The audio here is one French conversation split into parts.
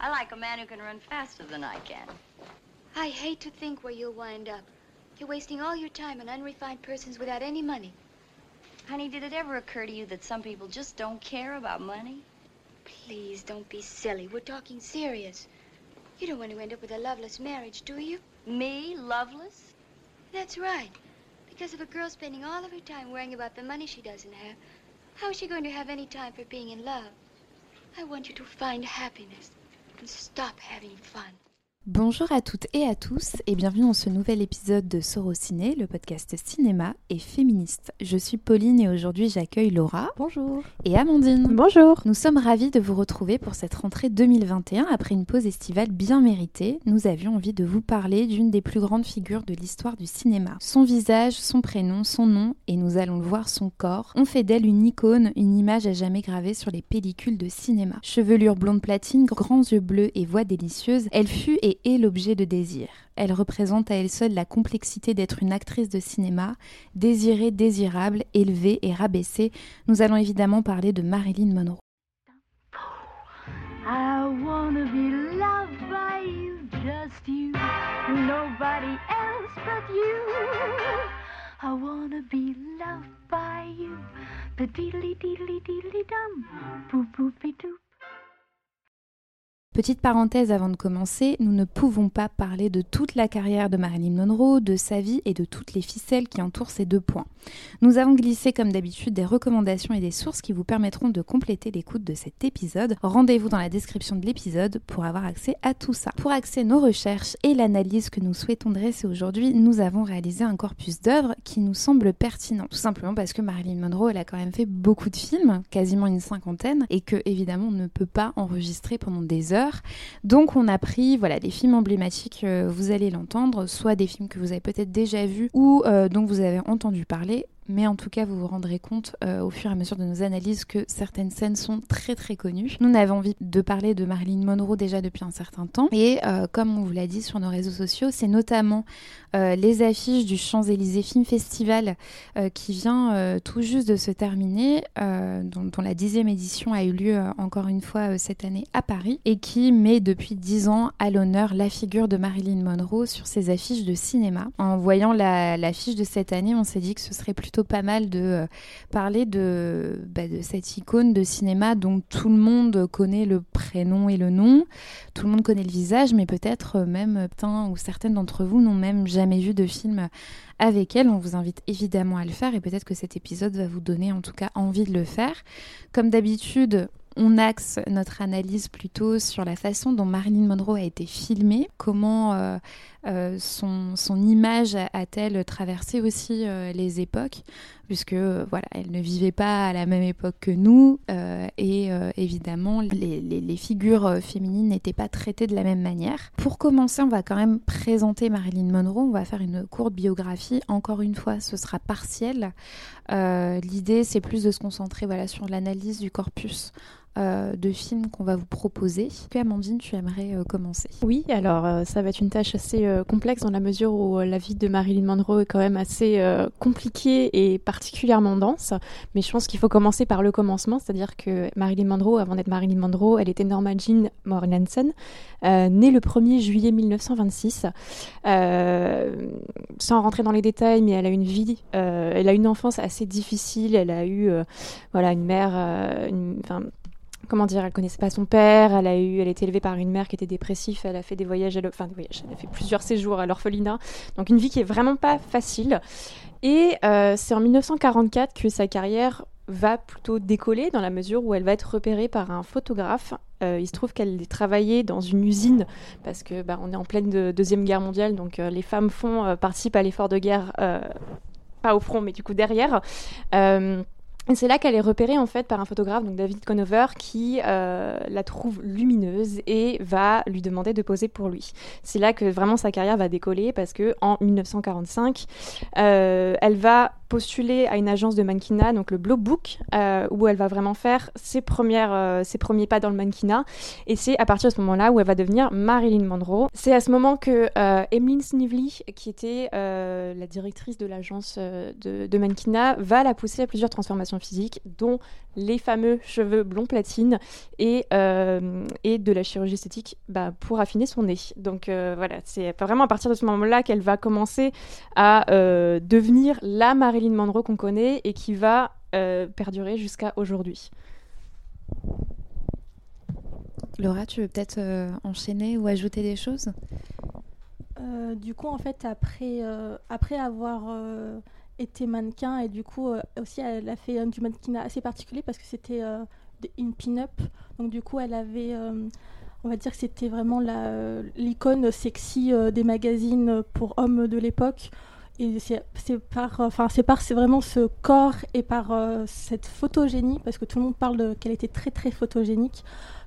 I like a man who can run faster than I can. I hate to think where you'll wind up. You're wasting all your time on unrefined persons without any money. Honey, did it ever occur to you that some people just don't care about money? Please don't be silly. We're talking serious. You don't want to end up with a loveless marriage, do you? Me, loveless? That's right. Because of a girl spending all of her time worrying about the money she doesn't have, how is she going to have any time for being in love? I want you to find happiness and stop having fun. Bonjour à toutes et à tous et bienvenue dans ce nouvel épisode de Sorociné, le podcast cinéma et féministe. Je suis Pauline et aujourd'hui j'accueille Laura. Bonjour. Et Amandine. Bonjour. Nous sommes ravis de vous retrouver pour cette rentrée 2021 après une pause estivale bien méritée. Nous avions envie de vous parler d'une des plus grandes figures de l'histoire du cinéma. Son visage, son prénom, son nom et nous allons le voir son corps ont fait d'elle une icône, une image à jamais gravée sur les pellicules de cinéma. Chevelure blonde platine, grands yeux bleus et voix délicieuse, elle fut et est l'objet de désir. Elle représente à elle seule la complexité d'être une actrice de cinéma, désirée, désirable, élevée et rabaissée. Nous allons évidemment parler de Marilyn Monroe. I wanna be loved by you, just you, nobody else but you. I wanna be loved by you. Petite parenthèse avant de commencer, nous ne pouvons pas parler de toute la carrière de Marilyn Monroe, de sa vie et de toutes les ficelles qui entourent ces deux points. Nous avons glissé comme d'habitude des recommandations et des sources qui vous permettront de compléter l'écoute de cet épisode. Rendez-vous dans la description de l'épisode pour avoir accès à tout ça. Pour accéder nos recherches et l'analyse que nous souhaitons dresser aujourd'hui, nous avons réalisé un corpus d'œuvres qui nous semble pertinent. Tout simplement parce que Marilyn Monroe, elle a quand même fait beaucoup de films, quasiment une cinquantaine, et que évidemment on ne peut pas enregistrer pendant des heures donc on a pris voilà des films emblématiques, euh, vous allez l'entendre, soit des films que vous avez peut-être déjà vus ou euh, dont vous avez entendu parler, mais en tout cas vous vous rendrez compte euh, au fur et à mesure de nos analyses que certaines scènes sont très très connues. Nous avons envie de parler de Marilyn Monroe déjà depuis un certain temps et euh, comme on vous l'a dit sur nos réseaux sociaux, c'est notamment euh, les affiches du Champs-Élysées Film Festival qui vient tout juste de se terminer, dont, la dixième édition a eu lieu encore une fois cette année à Paris et qui met depuis dix ans à l'honneur la figure de Marilyn Monroe sur ses affiches de cinéma. En voyant la- l'affiche de cette année, on s'est dit que ce serait plutôt pas mal de euh, parler de, bah, de cette icône de cinéma dont tout le monde connaît le prénom et le nom, tout le monde connaît le visage, mais peut-être euh, même certains ou certaines d'entre vous n'ont même jamais vu de film avec elle. On vous invite évidemment à le faire et peut-être que cet épisode va vous donner en tout cas envie de le faire. Comme d'habitude, on axe notre analyse plutôt sur la façon dont Marilyn Monroe a été filmée, comment euh, euh, son, image a-t-elle traversé aussi euh, les époques, puisque voilà, elle ne vivait pas à la même époque que nous, et évidemment les, les- figures féminines n'étaient pas traitées de la même manière. Pour commencer, on va quand même présenter Marilyn Monroe, on va faire une courte biographie, encore une fois ce sera partiel. L'idée c'est plus de se concentrer voilà, sur l'analyse du corpus euh, de films qu'on va vous proposer. Que Amandine, tu aimerais euh, commencer? Oui, alors euh, ça va être une tâche assez complexe dans la mesure où la vie de Marilyn Monroe est quand même assez compliquée et particulièrement dense. Mais je pense qu'il faut commencer par le commencement, c'est-à-dire que Marilyn Monroe, avant d'être Marilyn Monroe, elle était Norma Jean Morgensen, euh, née le 1er juillet 1926. Euh, sans rentrer dans les détails, mais elle a une vie, elle a une enfance assez difficile. Elle a eu, voilà, une mère, euh, une- comment dire, elle connaissait pas son père, elle a eu, elle était élevée par une mère qui était dépressive, elle a fait des voyages, l'o- enfin des voyages, elle a fait plusieurs séjours à l'orphelinat, donc une vie qui est vraiment pas facile. Et euh, c'est en 1944 que sa carrière va plutôt décoller dans la mesure où elle va être repérée par un photographe. Euh, il se trouve qu'elle travaillait dans une usine parce que bah, on est en pleine de- deuxième guerre mondiale, donc euh, les femmes font participent à l'effort de guerre, pas au front, mais du coup derrière. C'est là qu'elle est repérée en fait par un photographe, donc David Conover, qui euh, la trouve lumineuse et va lui demander de poser pour lui. C'est là que vraiment sa carrière va décoller parce que en 1945, euh, elle va postuler à une agence de mannequinat, donc le Blue Book, euh, où elle va vraiment faire ses, premières, euh, ses premiers pas dans le mannequinat. Et c'est à partir de ce moment-là où elle va devenir Marilyn Monroe. C'est à ce moment que euh, Emmeline Snively, qui était euh, la directrice de l'agence de, mannequinat, va la pousser à plusieurs transformations physiques, dont les fameux cheveux blond platine et, et de la chirurgie esthétique bah, pour affiner son nez. Donc voilà, c'est vraiment à partir de ce moment-là qu'elle va commencer à devenir la Marilyn Monroe qu'on connaît et qui va euh, perdurer jusqu'à aujourd'hui. Laura, tu veux peut-être euh, enchaîner ou ajouter des choses? Euh, du coup, en fait, après, euh, après avoir euh, été mannequin, et du coup, euh, aussi, elle a fait euh, du mannequinat assez particulier parce que c'était euh, une pin-up. Donc, du coup, elle avait, euh, on va dire que c'était vraiment euh, l'icône sexy euh, des magazines pour hommes de l'époque. C'est par, enfin, c'est par vraiment ce corps et par euh, cette photogénie, parce que tout le monde parle de- qu'elle très très photogénique,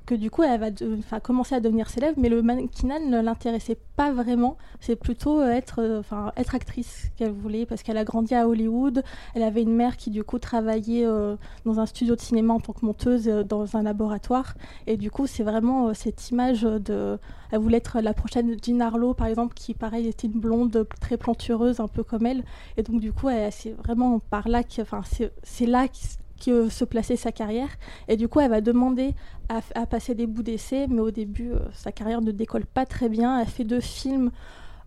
que du coup elle va de- commencer à devenir célèbre, mais le mannequinat ne l'intéressait pas vraiment. C'est plutôt euh, être, euh, être actrice qu'elle voulait, parce qu'elle a grandi à Hollywood. Elle avait une mère qui du coup travaillait euh, dans un studio de cinéma en tant que monteuse dans un laboratoire. Et du coup c'est vraiment cette image de... Elle voulait être la prochaine Jean Harlow par exemple, qui pareil était une blonde très plantureuse, un peu comme elle. Et donc du coup c'est vraiment par là que... Enfin c'est là que se plaçait sa carrière. Et du coup, elle va demander à, passer des bouts d'essai, mais au début, euh, sa carrière ne décolle pas très bien. Elle fait deux films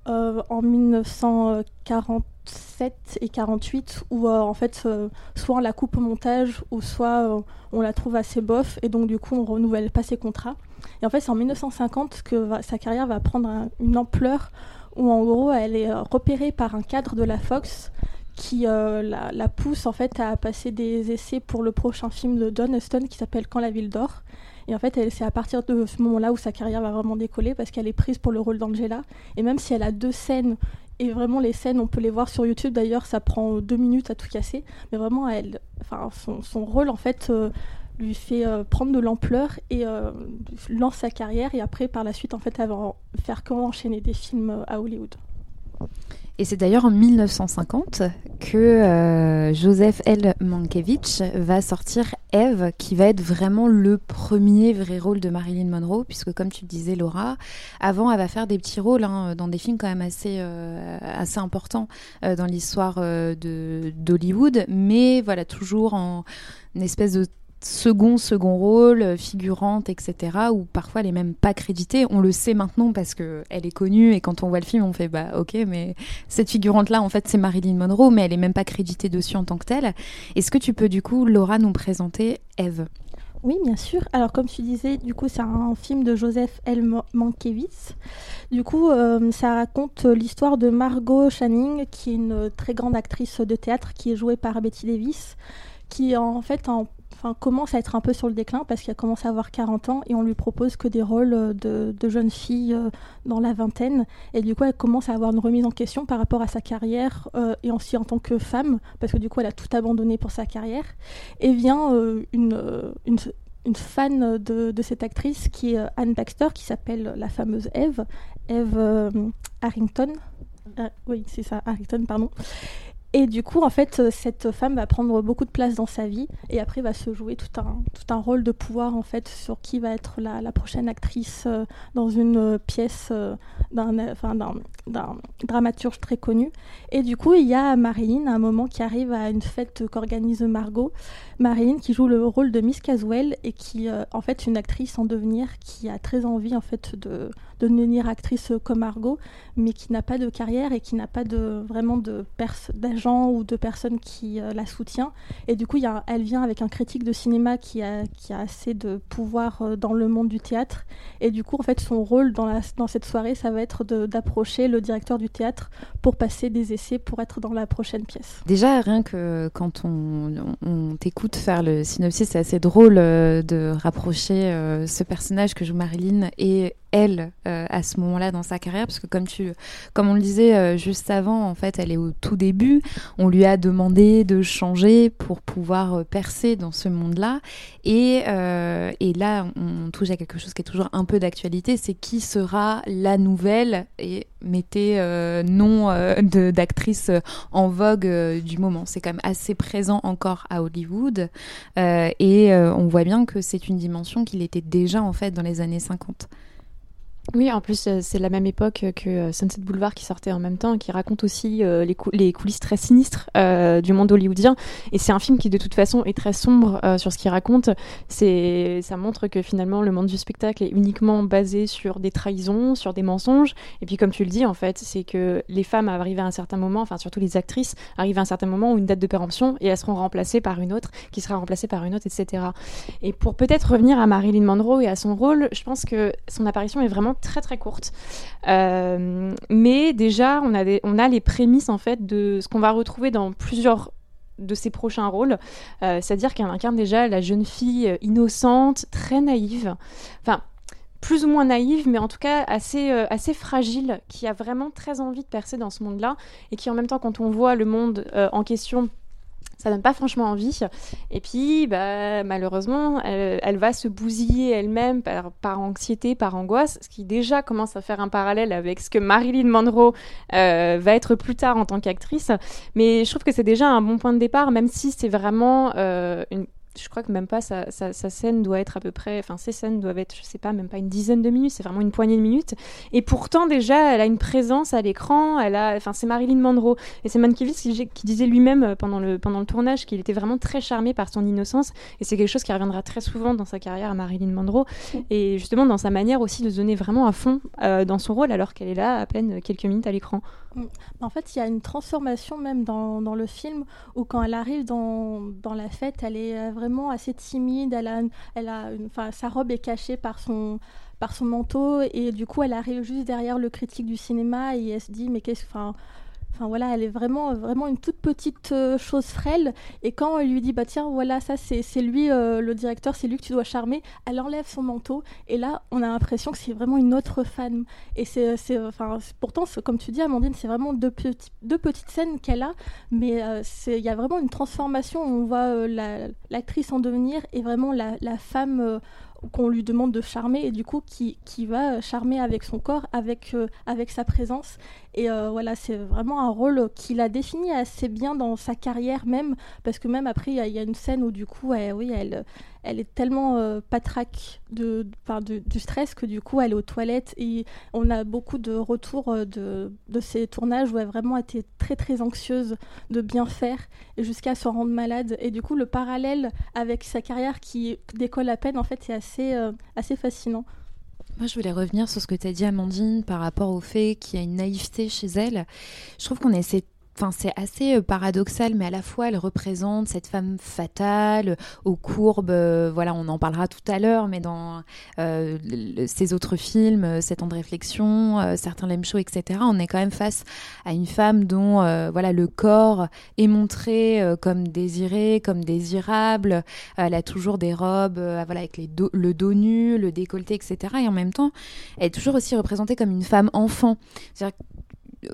euh, en 1947 et 48 où euh, en fait, soit on la coupe au montage ou soit on la trouve assez bof et donc du coup, on renouvelle pas ses contrats. Et en fait, c'est en 1950 que va- sa carrière va prendre un- une ampleur où en gros, elle est repérée par un cadre de la Fox qui euh, la, pousse en fait à passer des essais pour le prochain film de Don Huston qui s'appelle Quand la ville dort. Et en fait, c'est à partir de ce moment-là où sa carrière va vraiment décoller parce qu'elle est prise pour le rôle d'Angela. Et même si elle a deux scènes, et vraiment les scènes, on peut les voir sur YouTube d'ailleurs, ça prend deux minutes à tout casser. Mais vraiment, elle, enfin, son, rôle en fait euh, lui fait euh, prendre de l'ampleur et lance sa carrière. Et après, par la suite, en fait, elle faire comment enchaîner des films à Hollywood. Et c'est d'ailleurs en 1950 que euh, Joseph L. Mankiewicz va sortir Eve, qui va être vraiment le premier vrai rôle de Marilyn Monroe, puisque comme tu le disais Laura, avant elle va faire des petits rôles hein, dans des films quand même assez, euh, assez importants euh, dans l'histoire d'Hollywood, mais voilà, toujours en espèce de second second rôle, euh, figurante, etc. Ou parfois elle est même pas créditée. On le sait maintenant parce que elle est connue et quand on voit le film, on fait bah ok, mais cette figurante-là, en fait, c'est Marilyn Monroe, mais elle est même pas créditée dessus en tant que telle. Est-ce que tu peux du coup, Laura, nous présenter Eve? Oui, bien sûr. Alors, comme tu disais, du coup, c'est un film de Joseph L. Ma- Mankiewicz. Du coup, euh, ça raconte l'histoire de Margot Channing, qui est une très grande actrice de théâtre, qui est jouée par Betty Davis, qui en fait en- enfin, commence à être un peu sur le déclin parce qu'elle commence à avoir 40 ans et on lui propose que des rôles euh, de, de jeune fille euh, dans la vingtaine. Et du coup, elle commence à avoir une remise en question par rapport à sa carrière euh, et aussi en tant que femme, parce que du coup, elle a tout abandonné pour sa carrière. Et vient une, une, une fan de, de cette actrice qui est Anne Baxter, qui s'appelle la fameuse Eve, Eve Harrington. Oui, c'est ça, Harrington, pardon. Et du coup, en fait, euh, cette femme va prendre beaucoup de place dans sa vie et après va se jouer tout un, tout un rôle de pouvoir en fait sur qui va être la, la prochaine actrice euh, dans une euh, pièce d'un- d'un dramaturge très connu. Et du coup, il y a Marilyn à un moment qui arrive à une fête qu'organise Margot. Marilyn qui joue le rôle de Miss Caswell et qui, euh, en fait, une actrice en devenir qui a très envie en fait de, de devenir actrice comme Margot, mais qui n'a pas de carrière et qui n'a pas de vraiment d'agent ou de personne qui euh, la soutient. Et du coup, y a, elle vient avec un critique de cinéma qui a, qui a assez de pouvoir euh, dans le monde du théâtre. Et du coup, en fait, son rôle dans, la, dans cette soirée, ça va être d'approcher le directeur du théâtre pour passer des essais pour être dans la prochaine pièce. Déjà, rien que quand on, on- t'écoute faire le synopsis, c'est assez drôle euh, de rapprocher ce personnage que joue Marilyn et elle à ce moment-là dans sa carrière parce que comme tu comme on le disait juste avant en fait elle est au tout début. On lui a demandé de changer pour pouvoir percer dans ce monde-là. Et, et là on touche à quelque chose qui est toujours un peu d'actualité c'est qui sera la nouvelle et mettez nom d'actrice en vogue du moment. C'est quand même assez présent encore à Hollywood. Et on voit bien que c'est une dimension qu'il était déjà en fait dans les années 50. Oui, en plus, euh, c'est la même époque que euh, Sunset Boulevard qui sortait en même temps, qui raconte aussi euh, les, coulisses très sinistres du monde hollywoodien. Et c'est un film qui, de toute façon, est très sombre sur ce qu'il raconte. Ça montre que finalement, le monde du spectacle est uniquement basé sur des trahisons, sur des mensonges. Et puis, comme tu le dis, en fait, c'est que les femmes arrivent à un certain moment, enfin, surtout les actrices, arrivent à un certain moment où une date de péremption et elles seront remplacées par une autre, qui sera remplacée par une autre, etc. Et pour peut-être revenir à Marilyn Monroe et à son rôle, je pense que son apparition est vraiment très très courte. Euh, mais déjà, on a, les prémices en fait de ce qu'on va retrouver dans plusieurs de ses prochains rôles, euh, c'est-à-dire qu'elle incarne déjà la jeune fille euh, innocente, très naïve, enfin plus ou moins naïve, mais en tout cas assez, assez fragile, qui a vraiment très envie de percer dans ce monde-là, et qui en même temps, quand on voit le monde en question ça donne pas franchement envie. Et puis, bah, malheureusement, elle, va se bousiller elle-même par, anxiété, par angoisse, ce qui déjà commence à faire un parallèle avec ce que Marilyn Monroe euh, va être plus tard en tant qu'actrice. Mais je trouve que c'est déjà un bon point de départ, même si c'est vraiment euh, une je crois que même pas sa, sa, scène doit être à peu près, enfin ses scènes doivent être, je sais pas, même pas une dizaine de minutes, c'est vraiment une poignée de minutes. Et pourtant déjà, elle a une présence à l'écran, elle a, enfin c'est Marilyn Monroe et c'est Mankiewicz qui, qui, disait lui-même euh, pendant le pendant le tournage qu'il était vraiment très charmé par son innocence et c'est quelque chose qui reviendra très souvent dans sa carrière à Marilyn Monroe et justement dans sa manière aussi de se donner vraiment à fond euh, dans son rôle alors qu'elle est là à peine quelques minutes à l'écran. En fait, il y a une transformation même dans, dans, le film où quand elle arrive dans, dans la fête, elle est euh, vraiment assez timide. Elle a, elle a une, sa robe est cachée par son, par son manteau et du coup, elle arrive juste derrière le critique du cinéma et elle se dit mais qu'est-ce, enfin Enfin voilà, elle est vraiment, vraiment une toute petite euh, chose frêle. Et quand on lui dit, bah tiens, voilà, ça c'est lui, euh, le directeur, c'est lui que tu dois charmer, elle enlève son manteau. Et là, on a l'impression que c'est vraiment une autre femme. Et c'est, enfin, pourtant, comme tu dis, Amandine, c'est vraiment deux, deux petites scènes qu'elle a. Mais euh, il y a vraiment une transformation. On voit l'actrice en devenir et vraiment la femme qu'on lui demande de charmer et du coup qui, qui va charmer avec son corps, avec, avec sa présence. Et euh, voilà, c'est vraiment un rôle qu'il a défini assez bien dans sa carrière même, parce que même après, il y, a une scène où du coup, oui, elle, elle est tellement euh, patraque de, de, du stress que du coup, elle est aux toilettes. Et on a beaucoup de retours euh, de, ces tournages où elle a vraiment été très très anxieuse de bien faire, jusqu'à se rendre malade. Et du coup, le parallèle avec sa carrière qui décolle à peine, en fait, c'est assez, assez fascinant. Moi, je voulais revenir sur ce que tu as dit, Amandine, par rapport au fait qu'il y a une naïveté chez elle. Je trouve qu'on essaie Enfin, c'est assez euh, paradoxal, mais à la fois elle représente cette femme fatale, aux courbes. Euh, voilà, on en parlera tout à l'heure, mais dans euh, ces autres films, Sept ans de réflexion, certains l'aiment chaud, etc. On est quand même face à une femme dont voilà le corps est montré comme désiré, comme désirable. elle a toujours des robes, voilà, avec le dos nu, le décolleté, etc. Et en même temps, elle est toujours aussi représentée comme une femme enfant. C'est-à-dire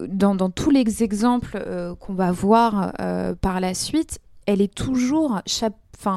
dans, tous les exemples euh, qu'on va voir euh, par la suite, elle est toujours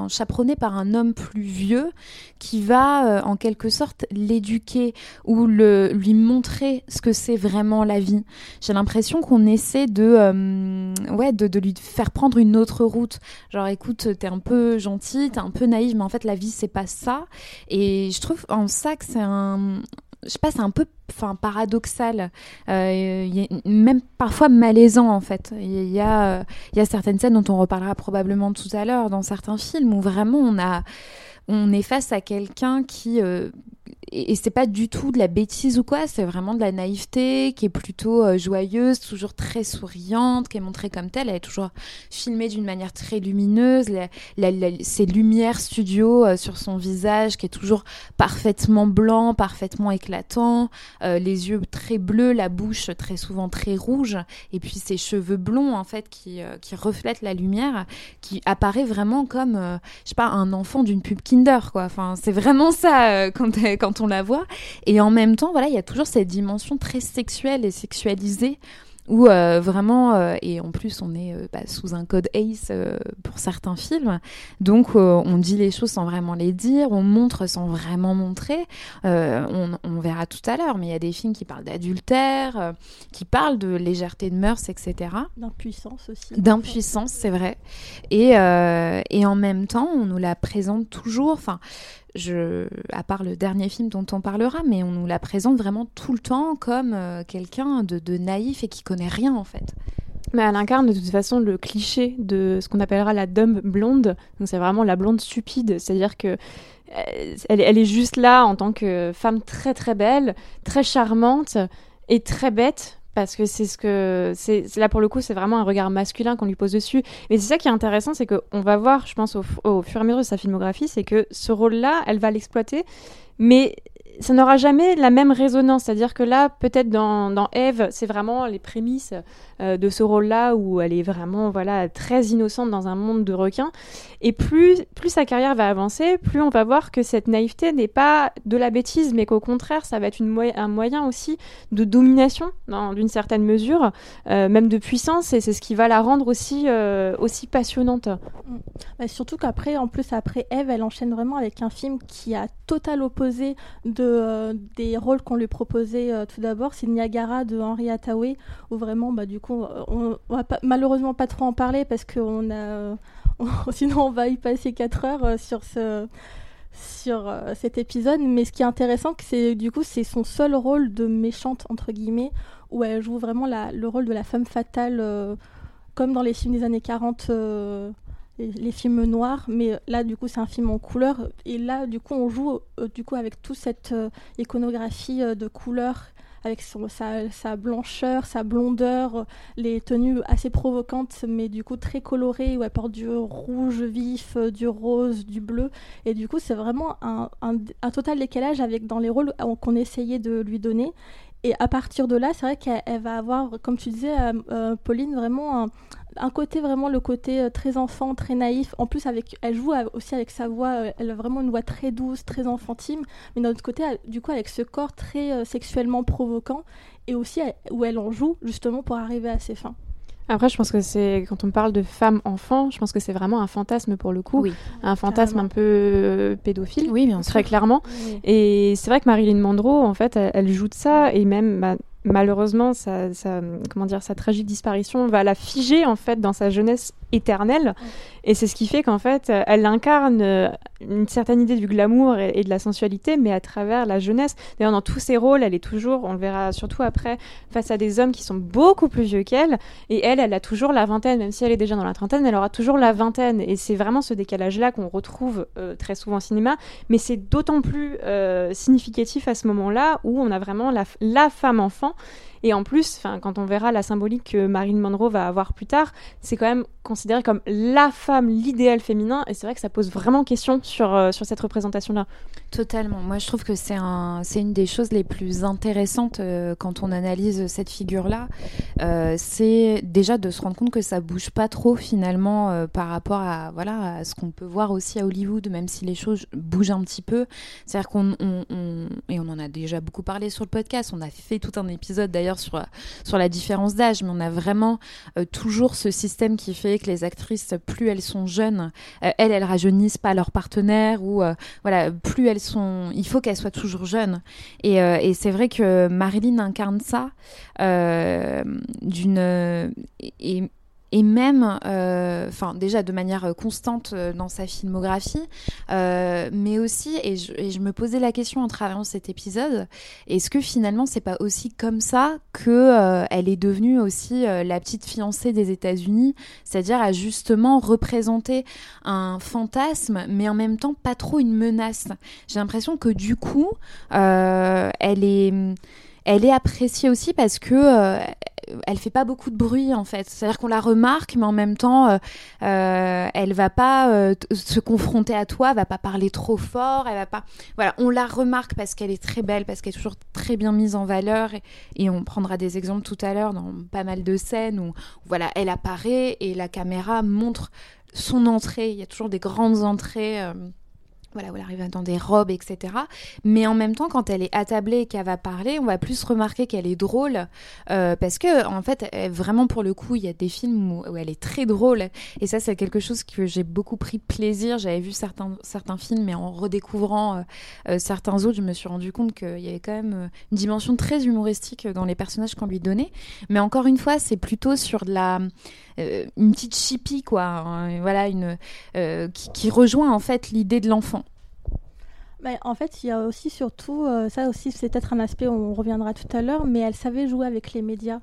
chaperonnée par un homme plus vieux qui va euh, en quelque sorte l'éduquer ou le, lui montrer ce que c'est vraiment la vie. J'ai l'impression qu'on essaie de, ouais, de, de, lui faire prendre une autre route. Genre écoute, t'es un peu gentil, t'es un peu naïve, mais en fait la vie c'est pas ça. Et je trouve en ça que c'est un, je sais pas, c'est un peu enfin paradoxal, euh, même parfois malaisant en fait. Il y, a, y a certaines scènes dont on reparlera probablement tout à l'heure dans certains films où vraiment on a on est face à quelqu'un qui euh, et, c'est pas du tout de la bêtise ou quoi, c'est vraiment de la naïveté qui est plutôt euh, joyeuse, toujours très souriante, qui est montrée comme telle. Elle est toujours filmée d'une manière très lumineuse, ses lumières studio euh, sur son visage qui est toujours parfaitement blanc, parfaitement éclatant, euh, les yeux très bleus, la bouche très souvent très rouge, et puis ses cheveux blonds en fait qui, qui reflètent la lumière, qui apparaît vraiment comme, je sais pas, un enfant d'une pub Kinder quoi. Enfin, c'est vraiment ça quand elle quand on la voit. Et en même temps, voilà, il y a toujours cette dimension très sexuelle et sexualisée où euh, vraiment, euh, et en plus on est euh, bah, sous un code ACE euh, pour certains films, donc euh, on dit les choses sans vraiment les dire, on montre sans vraiment montrer, Euh, on, on verra tout à l'heure, mais il y a des films qui parlent d'adultère, euh, qui parlent de légèreté de mœurs, etc. D'impuissance aussi. D'impuissance, c'est vrai. Et, euh, et en même temps, on nous la présente toujours, enfin, je, à part le dernier film dont on parlera, mais on nous la présente vraiment tout le temps comme euh, quelqu'un de, naïf et qui connaît rien en fait. Mais elle incarne de toute façon le cliché de ce qu'on appellera la dumb blonde. Donc c'est vraiment la blonde stupide. C'est-à-dire que euh, elle est juste là en tant que femme très très belle, très charmante et très bête. Parce que c'est ce que. C'est là pour le coup, c'est vraiment un regard masculin qu'on lui pose dessus. Mais c'est ça qui est intéressant, c'est qu'on va voir, je pense, au, fur et à mesure de sa filmographie, c'est que ce rôle-là, elle va l'exploiter. Mais ça n'aura jamais la même résonance. C'est-à-dire que là, peut-être dans, dans Eve, c'est vraiment les prémices euh, de ce rôle-là où elle est vraiment voilà très innocente dans un monde de requins. Et plus, sa carrière va avancer, plus on va voir que cette naïveté n'est pas de la bêtise, mais qu'au contraire, ça va être un moyen aussi de domination, d'une certaine mesure, euh, même de puissance, et c'est ce qui va la rendre aussi, euh, aussi passionnante. Bah, surtout qu'après, en plus, après Eve, elle enchaîne vraiment avec un film qui a total opposé euh, des rôles qu'on lui proposait tout d'abord. C'est Niagara de Henri Hathaway, où vraiment, bah, du coup, on, on va malheureusement pas trop en parler parce que on a, sinon on va y passer 4 heures euh, sur ce sur euh, cet épisode. Mais ce qui est intéressant c'est du coup c'est son seul rôle de méchante entre guillemets où elle joue vraiment le rôle de la femme fatale euh, comme dans les films des années 40 euh, les, films noirs, mais là du coup c'est un film en couleur. Et là du coup on joue du coup avec toute cette iconographie de couleurs avec sa, blancheur, sa blondeur, euh, les tenues assez provocantes mais du coup très colorées où elle porte du rouge vif, euh, du rose, du bleu. Et du coup c'est vraiment un, total décalage avec dans les rôles euh, qu'on essayait de lui donner. Et à partir de là c'est vrai qu'elle elle va avoir comme tu disais Pauline vraiment un, un côté vraiment le côté euh, très enfant, très naïf. En plus, avec, elle joue a- aussi avec sa voix. euh, elle a vraiment une voix très douce, très enfantine. Mais d'un autre côté, elle- du coup, avec ce corps très euh, sexuellement provoquant et aussi elle- où elle en joue justement pour arriver à ses fins. Après, je pense que c'est quand on parle de femme-enfant, je pense que c'est vraiment un fantasme pour le coup, Oui. un fantasme Carrément. un peu pédophile, Oui, bien sûr. très clairement. Et c'est vrai que Marilyn Monroe, en fait, elle, elle joue de ça, et même bah, malheureusement, sa, sa- comment dire, sa tragique disparition va la figer en fait dans sa jeunesse éternelle. Et c'est ce qui fait qu'en fait, euh, elle incarne euh, une certaine idée du glamour et, et de la sensualité, mais à travers la jeunesse. D'ailleurs, dans tous ses rôles, elle est toujours, on le verra surtout après, face à des hommes qui sont beaucoup plus vieux qu'elle. Et elle, elle a toujours la vingtaine, même si elle est déjà dans la trentaine, elle aura toujours la vingtaine. Et c'est vraiment ce décalage-là qu'on retrouve euh, très souvent au cinéma. Mais c'est d'autant plus euh, significatif à ce moment-là où on a vraiment la, f- la femme-enfant. Et en plus, quand on verra la symbolique que Marilyn Monroe va avoir plus tard, c'est quand même considéré comme la femme, l'idéal féminin. Et c'est vrai que ça pose vraiment question sur, euh, sur cette représentation-là. Totalement. Moi, je trouve que c'est un, une des choses les plus intéressantes euh, quand on analyse cette figure-là. Euh, c'est déjà de se rendre compte que ça bouge pas trop finalement par rapport à voilà à ce qu'on peut voir aussi à Hollywood, même si les choses bougent un petit peu. C'est-à-dire qu'on on- on- et on en a déjà beaucoup parlé sur le podcast. On a fait tout un épisode d'ailleurs sur sur la différence d'âge, mais on a vraiment euh, toujours ce système qui fait que les actrices, plus elles sont jeunes, euh, elles, elles rajeunissent pas leur partenaire ou euh, voilà, plus elles sont, il faut qu'elles soient toujours jeunes. Et, et c'est vrai que Marilyn incarne ça d'une même, euh, enfin déjà de manière constante euh, dans sa filmographie, euh, mais aussi, et je, et me posais la question en travaillant cet épisode, est-ce que finalement c'est pas aussi comme ça que elle est devenue aussi la petite fiancée des États-Unis, c'est-à-dire à justement représenter un fantasme, mais en même temps pas trop une menace. J'ai l'impression que du coup, elle est, elle est appréciée aussi parce que elle fait pas beaucoup de bruit en fait. C'est-à-dire qu'on la remarque, mais en même temps, euh, euh, elle va pas euh, se confronter à toi, elle va pas parler trop fort, elle va pas. Voilà, on la remarque parce qu'elle est très belle, parce qu'elle est toujours très bien mise en valeur, et, et on prendra des exemples tout à l'heure dans pas mal de scènes où, où, voilà, elle apparaît et la caméra montre son entrée. Il y a toujours des grandes entrées. Voilà, où elle arrive dans des robes, etc. Mais en même temps, quand elle est attablée et qu'elle va parler, on va plus remarquer qu'elle est drôle, euh, parce que en fait, vraiment pour le coup, il y a des films où, elle est très drôle, et ça, c'est quelque chose que j'ai beaucoup pris plaisir. J'avais vu certains certains films, mais en redécouvrant euh, euh, certains autres, je me suis rendu compte qu'il y avait quand même une dimension très humoristique dans les personnages qu'on lui donnait. Mais encore une fois, c'est plutôt sur de la une petite chippie quoi, hein, voilà, une qui, qui rejoint en fait l'idée de l'enfant. Mais en fait, il y a aussi surtout, euh, ça aussi c'est peut-être un aspect, on reviendra tout à l'heure, mais elle savait jouer avec les médias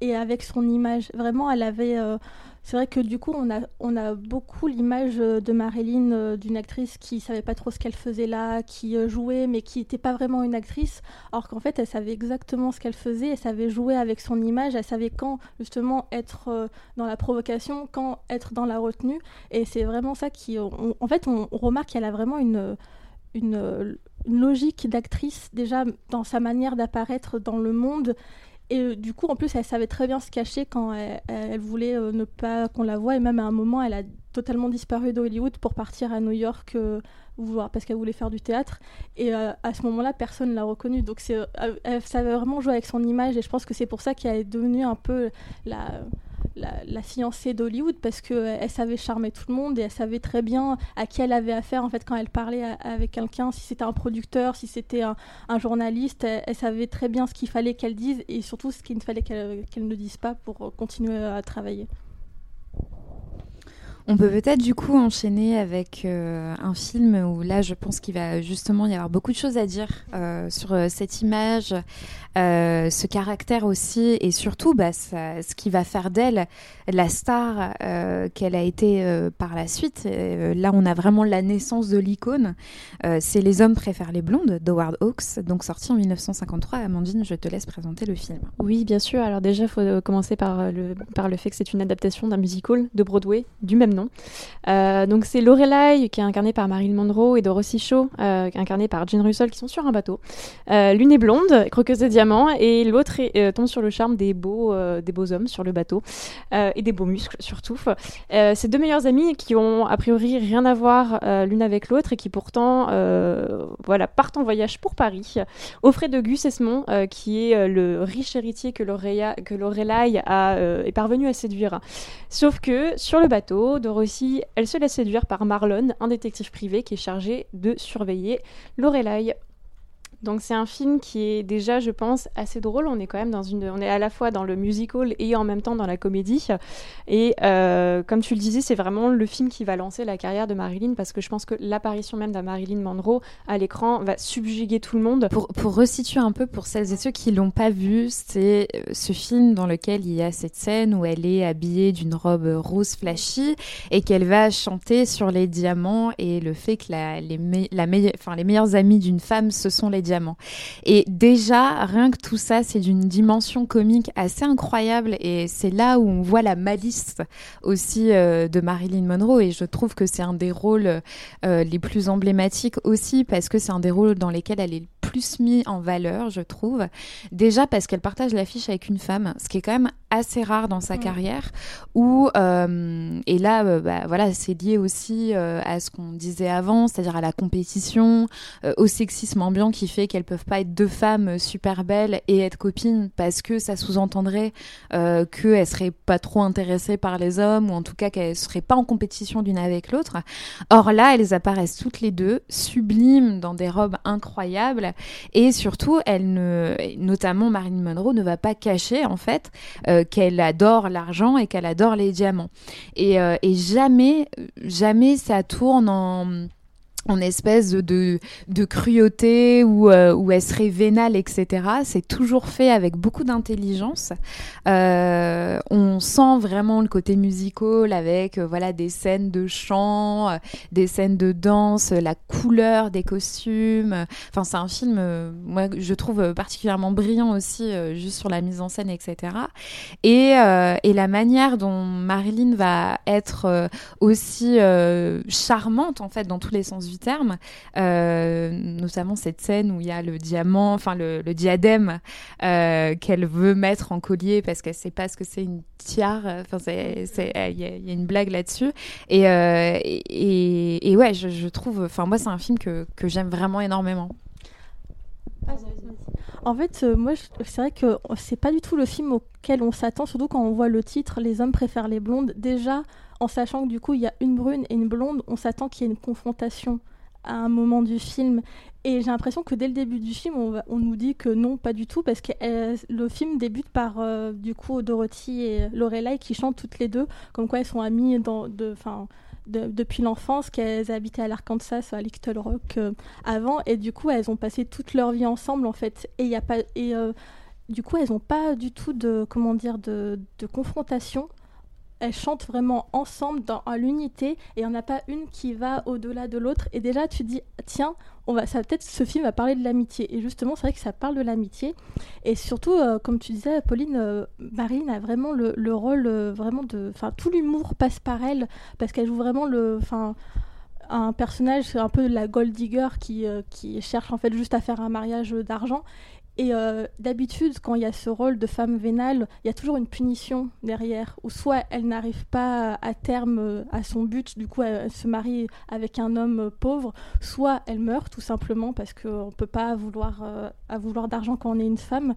et avec son image. Vraiment, elle avait... Euh, c'est vrai que du coup, on a, on a beaucoup l'image euh, de Marilyn, d'une actrice qui savait pas trop ce qu'elle faisait là, qui jouait, mais qui n'était pas vraiment une actrice, alors qu'en fait, elle savait exactement ce qu'elle faisait, elle savait jouer avec son image, elle savait quand justement être dans la provocation, quand être dans la retenue, et c'est vraiment ça qui... en fait, on remarque qu'elle a vraiment une une, logique d'actrice déjà dans sa manière d'apparaître dans le monde. Et euh, du coup, en plus, elle savait très bien se cacher quand elle, voulait euh, ne pas qu'on la voie. Et même à un moment, elle a totalement disparu d'Hollywood pour partir à New York euh, parce qu'elle voulait faire du théâtre. Et à ce moment-là, personne ne l'a reconnue. Donc, elle savait vraiment jouer avec son image. Et je pense que c'est pour ça qu'elle est devenue un peu la la, fiancée d'Hollywood parce qu'elle savait charmer tout le monde et elle savait très bien à qui elle avait affaire en fait quand elle parlait avec quelqu'un, si c'était un producteur, si c'était un, journaliste, elle, savait très bien ce qu'il fallait qu'elle dise et surtout ce qu'il ne fallait qu'elle ne dise pas pour continuer à travailler. On peut peut-être du coup enchaîner avec euh, un film où là je pense qu'il va justement y avoir beaucoup de choses à dire euh, sur euh, cette image, ce caractère aussi et surtout bah, ce qui va faire d'elle la star qu'elle a été par la suite. là on a vraiment la naissance de l'icône. C'est Les hommes préfèrent les blondes d'Howard Hawks, donc sorti en 1953. Amandine, je te laisse présenter le film. Oui bien sûr, alors déjà il faut commencer par le, fait que c'est une adaptation d'un musical de Broadway du même nom. Euh, donc c'est Lorelai qui est incarnée par Marilyn Monroe et Dorothy Shaw euh, incarnée par Jane Russell qui sont sur un bateau. Euh, l'une est blonde, croqueuse de diamants, et l'autre tombe sur le charme des beaux, beaux hommes sur le bateau et des beaux muscles surtout. c'est deux meilleures amies qui ont a priori rien à voir l'une avec l'autre et qui pourtant voilà partent en voyage pour Paris au frais de Gus Esmond qui est le riche héritier que Lorelai, est parvenu à séduire. Sauf que sur le bateau, Dorothy, elle se laisse séduire par Marlon, un détective privé qui est chargé de surveiller Lorelai. Donc c'est un film qui est déjà, je pense, assez drôle. On est quand même dans une, on est à la fois dans le musical et en même temps dans la comédie. Et euh, comme tu le disais, c'est vraiment le film qui va lancer la carrière de Marilyn parce que je pense que l'apparition même de Marilyn Monroe à l'écran va subjuguer tout le monde. Pour, pour resituer un peu pour celles et ceux qui l'ont pas vu, c'est euh, ce film dans lequel il y a cette scène où elle est habillée d'une robe rose flashy et qu'elle va chanter sur les diamants et le fait que les meilleures amies d'une femme ce sont les diamants et déjà, rien que tout ça, c'est d'une dimension comique assez incroyable et c'est là où on voit la malice aussi euh, de Marilyn Monroe et je trouve que c'est un des rôles euh, les plus emblématiques aussi parce que c'est un des rôles dans lesquels elle est plus mis en valeur, je trouve. Déjà parce qu'elle partage l'affiche avec une femme, ce qui est quand même assez rare dans sa carrière. Où, euh, et là, bah, voilà, c'est lié aussi à ce qu'on disait avant, c'est-à-dire à la compétition, au sexisme ambiant qui fait qu'elles peuvent pas être deux femmes super belles et être copines parce que ça sous-entendrait euh, qu'elles seraient pas trop intéressées par les hommes ou en tout cas qu'elles seraient pas en compétition d'une avec l'autre. Or là, elles apparaissent toutes les deux sublimes dans des robes incroyables et surtout, elles ne, notamment Marilyn Monroe ne va pas cacher en fait euh, qu'elle adore l'argent et qu'elle adore les diamants. Et, euh, et jamais, jamais ça tourne en en espèce de, de, cruauté ou euh, où elle serait vénale, etc. C'est toujours fait avec beaucoup d'intelligence. Euh, on sent vraiment le côté musical avec euh, voilà des scènes de chant, des scènes de danse, la couleur des costumes. Enfin, c'est un film, moi, je trouve particulièrement brillant aussi, juste sur la mise en scène, etc. Et, et la manière dont Marilyn va être aussi charmante, en fait, dans tous les sens du terme, euh, notamment cette scène où il y a le diamant, enfin le, diadème euh, qu'elle veut mettre en collier parce qu'elle sait pas ce que c'est une tiare. Enfin, c'est, il y, a- une blague là-dessus. Et, euh, et, et ouais, je, trouve, enfin moi c'est un film que, que j'aime vraiment énormément. En fait, euh, moi, c'est vrai que c'est pas du tout le film auquel on s'attend, surtout quand on voit le titre Les hommes préfèrent les blondes. Déjà, en sachant que du coup, il y a une brune et une blonde, on s'attend qu'il y ait une confrontation à un moment du film. Et j'ai l'impression que dès le début du film, on, nous dit que non, pas du tout, parce que euh, le film débute par euh, du coup Dorothy et Lorelai qui chantent toutes les deux, comme quoi elles sont amies dans, depuis l'enfance, qu'elles habitaient à l'Arkansas, à Little Rock euh, avant, et du coup elles ont passé toute leur vie ensemble en fait. Et du coup elles n'ont pas du tout de comment dire de, de confrontation. Elles chantent vraiment ensemble dans l'unité et il n'y en a pas une qui va au-delà de l'autre. Et déjà tu dis tiens on va ça peut-être ce film va parler de l'amitié. Et justement c'est vrai que ça parle de l'amitié. Et surtout euh, comme tu disais Pauline euh, Marine a vraiment le, le rôle euh, vraiment de enfin tout l'humour passe par elle parce qu'elle joue vraiment le enfin un personnage c'est un peu la gold digger qui, qui cherche en fait juste à faire un mariage d'argent et euh, d'habitude, quand il y a ce rôle de femme vénale, il y a toujours une punition derrière, ou soit elle n'arrive pas à terme euh, à son but, du coup elle, elle se marie avec un homme euh, pauvre, soit elle meurt tout simplement parce qu'on ne peut pas vouloir, euh, à vouloir d'argent quand on est une femme.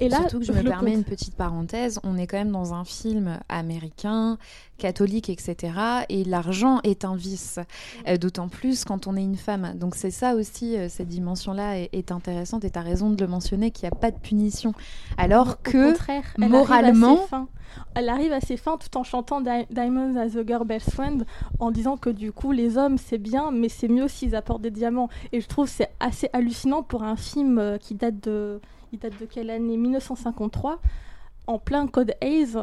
Et là, Surtout que je me permets une petite parenthèse, on est quand même dans un film américain, catholique, etc. Et l'argent est un vice, Euh, d'autant plus quand on est une femme. Donc c'est ça aussi, euh, cette dimension-là est, est intéressante et tu as raison de le mentionner qu'il n'y a pas de punition. Alors Au que elle moralement- arrive à elle arrive à ses fins tout en chantant Di- Diamonds as a Girl Best Friend en disant que du coup les hommes c'est bien mais c'est mieux s'ils apportent des diamants et je trouve que c'est assez hallucinant pour un film euh, qui date de il date de quelle année? 1953 en plein code Hayes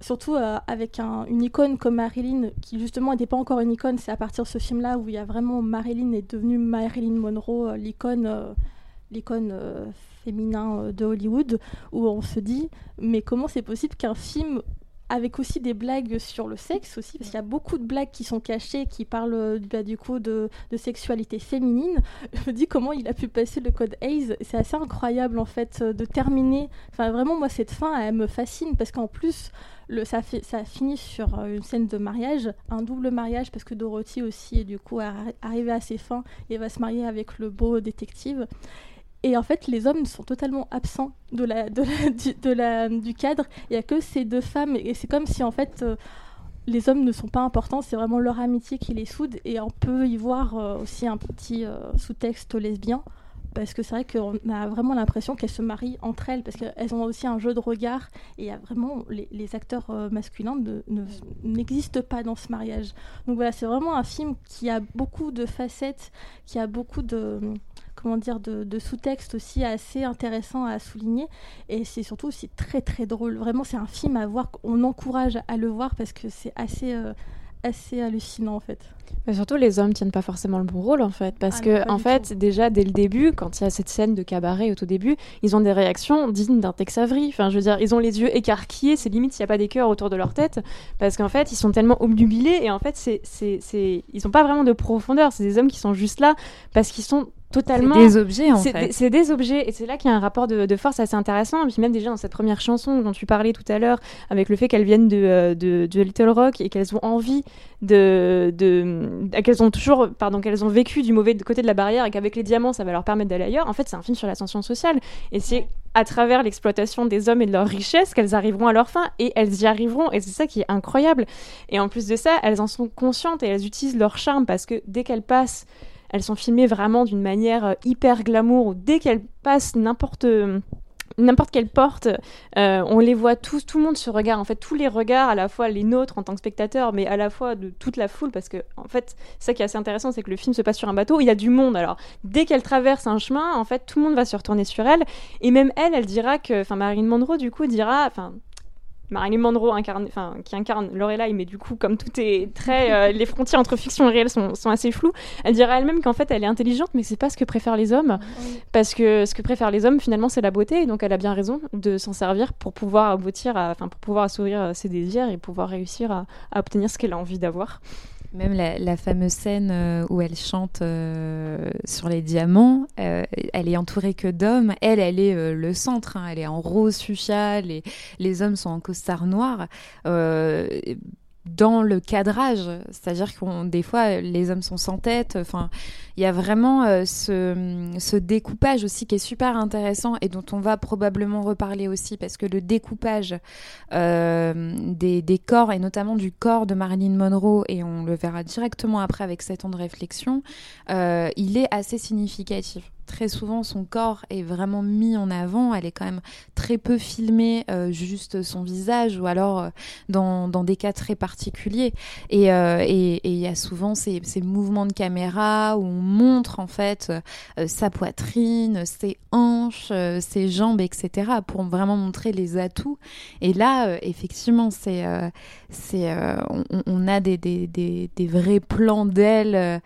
surtout euh, avec un- une icône comme Marilyn qui justement n'était pas encore une icône c'est à partir de ce film là où il y a vraiment Marilyn est devenue Marilyn Monroe euh, l'icône euh, l'icône féminin de Hollywood où on se dit mais comment c'est possible qu'un film avec aussi des blagues sur le sexe aussi parce qu'il y a beaucoup de blagues qui sont cachées qui parlent euh, bah, du coup de, sexualité féminine. Je me dis comment il a pu passer le code Hayes c'est assez incroyable en fait euh, de terminer. Enfin vraiment moi cette fin elle me fascine parce qu'en plus le, ça, finit sur euh, une scène de mariage, un double mariage parce que Dorothy aussi est du coup arri- arrivée à ses fins et va se marier avec le beau détective. Et en fait, les hommes sont totalement absents de la, du, cadre. Il n'y a que ces deux femmes. Et c'est comme si, en fait, euh, les hommes ne sont pas importants. C'est vraiment leur amitié qui les soude. Et on peut y voir euh, aussi un petit euh, sous-texte lesbien. Parce que c'est vrai qu'on a vraiment l'impression qu'elles se marient entre elles. Parce qu'elles ont aussi un jeu de regard. Et y a vraiment. Les, acteurs masculins ne- ne- n'existent pas dans ce mariage. Donc voilà, c'est vraiment un film qui a beaucoup de facettes, qui a beaucoup de comment dire de, de sous-texte aussi assez intéressant à souligner. Et c'est surtout aussi très très drôle. Vraiment c'est un film à voir on encourage à le voir parce que c'est assez euh, assez hallucinant en fait. Mais surtout, les hommes tiennent pas forcément le bon rôle en fait, parce Ah, que en fait, tout. déjà dès le début, quand il y a cette scène de cabaret au tout début, ils ont des réactions dignes d'un Tex Avery. Enfin, je veux dire, ils ont les yeux écarquillés, c'est limite s'il n'y a pas des cœurs autour de leur tête, parce qu'en fait, ils sont tellement obnubilés. Et en fait, c'est, c'est, c'est, ils ont pas vraiment de profondeur. C'est des hommes qui sont juste là parce qu'ils sont c'est totalement des objets en c'est fait. des, c'est des objets et c'est là qu'il y a un rapport de, de force assez intéressant. Et puis même déjà dans cette première chanson dont tu parlais tout à l'heure, avec le fait qu'elles viennent de, euh, de, de Little Rock et qu'elles ont envie de, de qu'elles ont toujours, pardon, qu'elles ont vécu du mauvais côté de la barrière et qu'avec les diamants ça va leur permettre d'aller ailleurs. En fait, c'est un film sur l'ascension sociale et c'est à travers l'exploitation des hommes et de leur richesse qu'elles arriveront à leur fin et elles y arriveront et c'est ça qui est incroyable. Et en plus de ça, elles en sont conscientes et elles utilisent leur charme parce que dès qu'elles passent elles sont filmées vraiment d'une manière euh, hyper glamour. Où dès qu'elles passent n'importe n'importe quelle porte, euh, on les voit tous, tout le monde se regarde. En fait, tous les regards, à la fois les nôtres en tant que spectateurs, mais à la fois de toute la foule, parce que en fait, ça qui est assez intéressant, c'est que le film se passe sur un bateau. Il y a du monde. Alors, dès qu'elle traverse un chemin, en fait, tout le monde va se retourner sur elle. Et même elle, elle dira que, enfin, Marilyn Monroe, du coup, dira, enfin. Marilyn Monroe incarne, enfin, qui incarne Lorelai, mais du coup, comme tout est très, euh, les frontières entre fiction et réel sont, sont assez floues. Elle dira elle-même qu'en fait, elle est intelligente, mais c'est pas ce que préfèrent les hommes, parce que ce que préfèrent les hommes, finalement, c'est la beauté. Et donc, elle a bien raison de s'en servir pour pouvoir aboutir, enfin, pour pouvoir assouvir euh, ses désirs et pouvoir réussir à, à obtenir ce qu'elle a envie d'avoir. Même la, fameuse scène euh, où elle chante euh, sur les diamants, euh, elle est entourée que d'hommes. Elle, elle est le centre. hein. Elle est en rose fuchsia. Les, les hommes sont en costard noir. Dans le cadrage, c'est-à-dire qu'on des fois les hommes sont sans tête. Enfin, il y a vraiment euh, ce, découpage aussi qui est super intéressant et dont on va probablement reparler aussi parce que le découpage euh, des, corps et notamment du corps de Marilyn Monroe et on le verra directement après avec 7 ans de réflexion, euh, il est assez significatif. Très souvent, son corps est vraiment mis en avant. Elle est quand même très peu filmée, euh, juste son visage, ou alors euh, dans, dans des cas très particuliers. Et euh, et- et il y a souvent ces, ces mouvements de caméra où on montre en fait sa poitrine, ses hanches, ses jambes, etc. pour vraiment montrer les atouts. Et là, effectivement, c'est c'est on, a des, des, des, vrais plans d'elle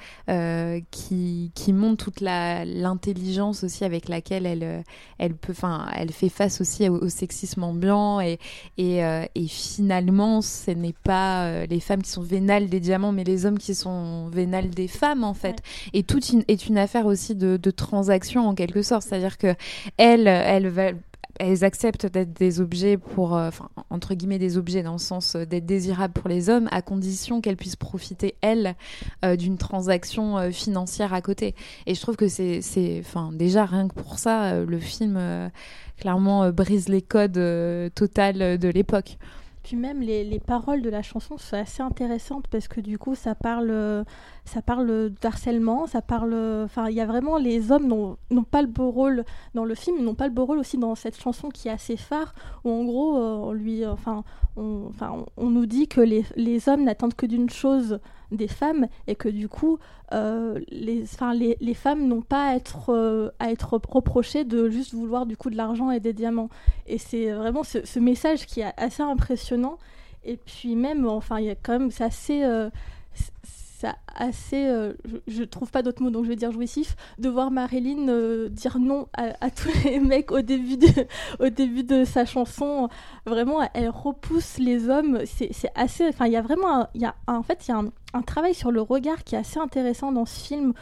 qui, qui montrent toute la l'intelligence aussi avec laquelle elle euh, elle peut enfin elle fait face aussi au, au sexisme ambiant et et, euh, et finalement ce n'est pas euh, les femmes qui sont vénales des diamants mais les hommes qui sont vénales des femmes en fait. Et tout une, est une affaire aussi de, de transaction en quelque sorte. C'est-à-dire que elle elle va elles acceptent d'être des objets pour, euh, enfin, entre guillemets, des objets dans le sens euh, d'être désirables pour les hommes, à condition qu'elles puissent profiter, elles, euh, d'une transaction financière à côté. Et je trouve que c'est, enfin, déjà, rien que pour ça, le film, clairement, brise les codes total de l'époque. Puis même les, les paroles de la chanson sont assez intéressantes parce que du coup ça parle euh, ça parle d'harcèlement, ça parle enfin il y a vraiment les hommes n'ont pas le beau rôle dans le film, n'ont pas le beau rôle aussi dans cette chanson qui est assez phare où en gros euh, on lui enfin nous dit que les hommes n'attendent que d'une chose des femmes et que du coup euh, les, les, les femmes n'ont pas à être, euh, à être reprochées de juste vouloir du coup de l'argent et des diamants. Et c'est vraiment ce, message qui est assez impressionnant. Et puis même, enfin, il y a quand même, c'est assez, assez, euh, je, je trouve pas d'autres mots, donc je vais dire jouissif, de voir Marilyn euh, dire non à, tous les mecs au début de, au début de sa chanson. Vraiment, elle repousse les hommes. C'est assez, enfin, il y a vraiment, il y a, en fait, il y a un travail sur le regard qui est assez intéressant dans ce film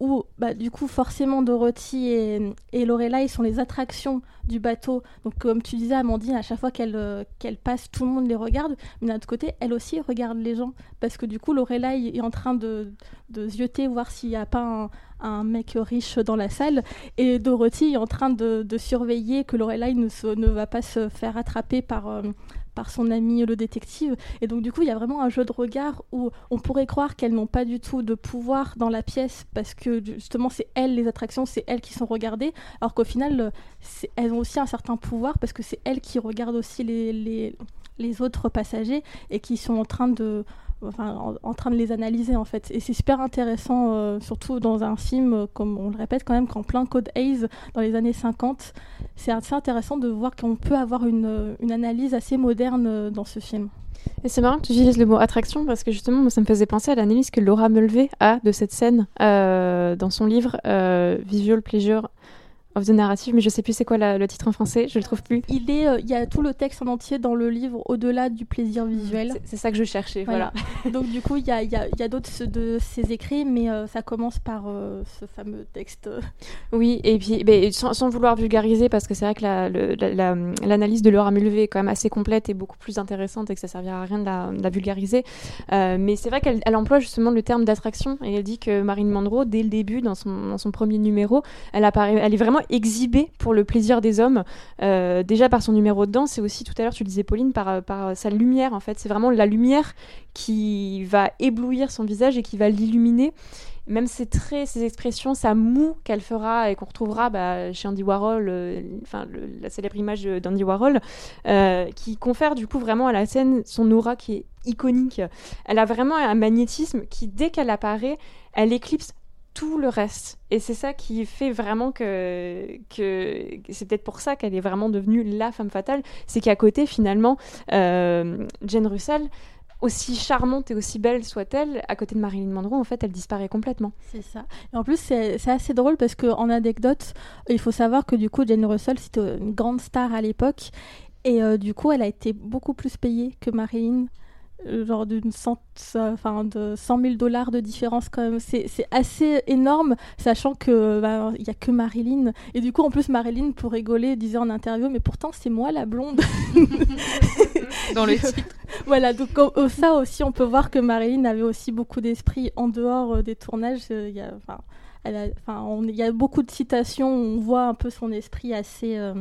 où bah, du coup forcément Dorothy et, Lorelai sont les attractions du bateau. Donc comme tu disais Amandine, à chaque fois qu'elle euh, qu'elle passe, tout le monde les regarde. Mais d'un autre côté, elle aussi regarde les gens. Parce que du coup, Lorelai est en train de, de zioter, voir s'il n'y a pas un, mec riche dans la salle. Et Dorothy est en train de, surveiller que Lorelai ne, ne va pas se faire attraper par... euh, par son ami le détective. Et donc du coup, il y a vraiment un jeu de regard où on pourrait croire qu'elles n'ont pas du tout de pouvoir dans la pièce parce que justement c'est elles les attractions, c'est elles qui sont regardées, alors qu'au final elles ont aussi un certain pouvoir parce que c'est elles qui regardent aussi les, les, les autres passagers et qui sont en train de en, train de les analyser en fait. Et c'est super intéressant, euh, surtout dans un film, euh, comme on le répète quand même, qu'en plein Code Hayes dans les années 50, c'est assez intéressant de voir qu'on peut avoir une, euh, analyse assez moderne dans ce film. Et c'est marrant que tu utilises le mot attraction parce que justement, moi, ça me faisait penser à l'analyse que Laura Mulvey a de cette scène dans son livre euh, Visual Pleasure of the Narrative, mais je sais plus c'est quoi la- le titre en français, je le trouve plus. Il est, euh, il y a tout le texte en entier dans le livre au-delà du plaisir visuel. C'est- ça que je cherchais, voilà. Voilà. Donc du coup, il y a, y a- y a d'autres de ses écrits, mais euh, ça commence par euh, ce fameux texte. Oui, et puis ben, sans, sans vouloir vulgariser, parce que c'est vrai que la- le- la- la- l'analyse de Laura Mulvey est quand même assez complète et beaucoup plus intéressante et que ça servira à rien de la, de la vulgariser. Mais c'est vrai qu'elle elle emploie justement le terme d'attraction et elle dit que Marilyn Monroe, dès le début, dans son, dans son premier numéro, elle, apparaît, elle est vraiment exhibée pour le plaisir des hommes. Euh, déjà par son numéro de danse et aussi tout à l'heure, tu le disais Pauline, par, par sa lumière en fait. C'est vraiment la lumière qui va éblouir son visage et qui va l'illuminer même ses traits, ses expressions, sa moue qu'elle fera et qu'on retrouvera bah, chez Andy Warhol, euh, la célèbre image d'Andy Warhol, euh, qui confère du coup vraiment à la scène son aura qui est iconique. Elle a vraiment un magnétisme qui, dès qu'elle apparaît, elle éclipse tout le reste. Et c'est ça qui fait vraiment que, c'est peut-être pour ça qu'elle est vraiment devenue la femme fatale, c'est qu'à côté finalement, euh, Jane Russell, aussi charmante et aussi belle soit-elle, à côté de Marilyn Monroe, en fait, elle disparaît complètement. C'est ça. Et en plus, c'est assez drôle parce qu'en anecdote, il faut savoir que du coup, Jane Russell, c'était une grande star à l'époque. Et euh, du coup, elle a été beaucoup plus payée que Marilyn. Euh, genre d'une cent, enfin de 100 000 dollars de différence quand même. C'est c'est assez énorme, sachant que bah, il y a que Marilyn. Et du coup, en plus, Marilyn, pour rigoler, disait en interview, mais pourtant c'est moi la blonde. Dans le titre. voilà, donc ça aussi, on peut voir que Marilyn avait aussi beaucoup d'esprit en dehors euh, des tournages. Euh, Il y a, il y a beaucoup de citations où on voit un peu son esprit assez, euh,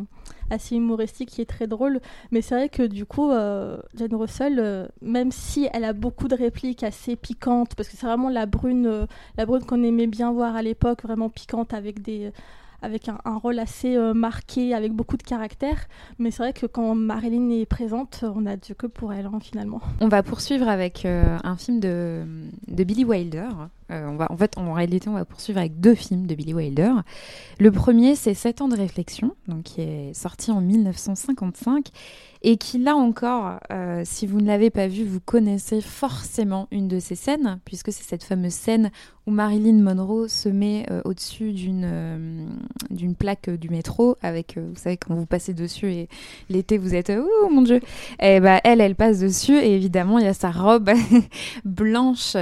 assez humoristique qui est très drôle. Mais c'est vrai que du coup, euh, Jane Russell, euh, même si elle a beaucoup de répliques assez piquantes, parce que c'est vraiment la brune, euh, la brune qu'on aimait bien voir à l'époque, vraiment piquante avec des avec un, rôle assez euh, marqué, avec beaucoup de caractère. Mais c'est vrai que quand Marilyn est présente, on a Dieu que pour elle, hein, finalement. On va poursuivre avec euh, un film de, de Billy Wilder. Euh, on va, en fait, en réalité, on va poursuivre avec deux films de Billy Wilder. Le premier, c'est 7 ans de réflexion, donc qui est sorti en 1955 et qui, là encore, si vous ne l'avez pas vu, vous connaissez forcément une de ces scènes, puisque c'est cette fameuse scène où Marilyn Monroe se met euh, au-dessus d'une euh, d'une plaque euh, du métro, avec, vous savez, quand vous passez dessus et l'été, vous êtes, oh mon dieu, et bah, elle, elle passe dessus et évidemment, il y a sa robe blanche,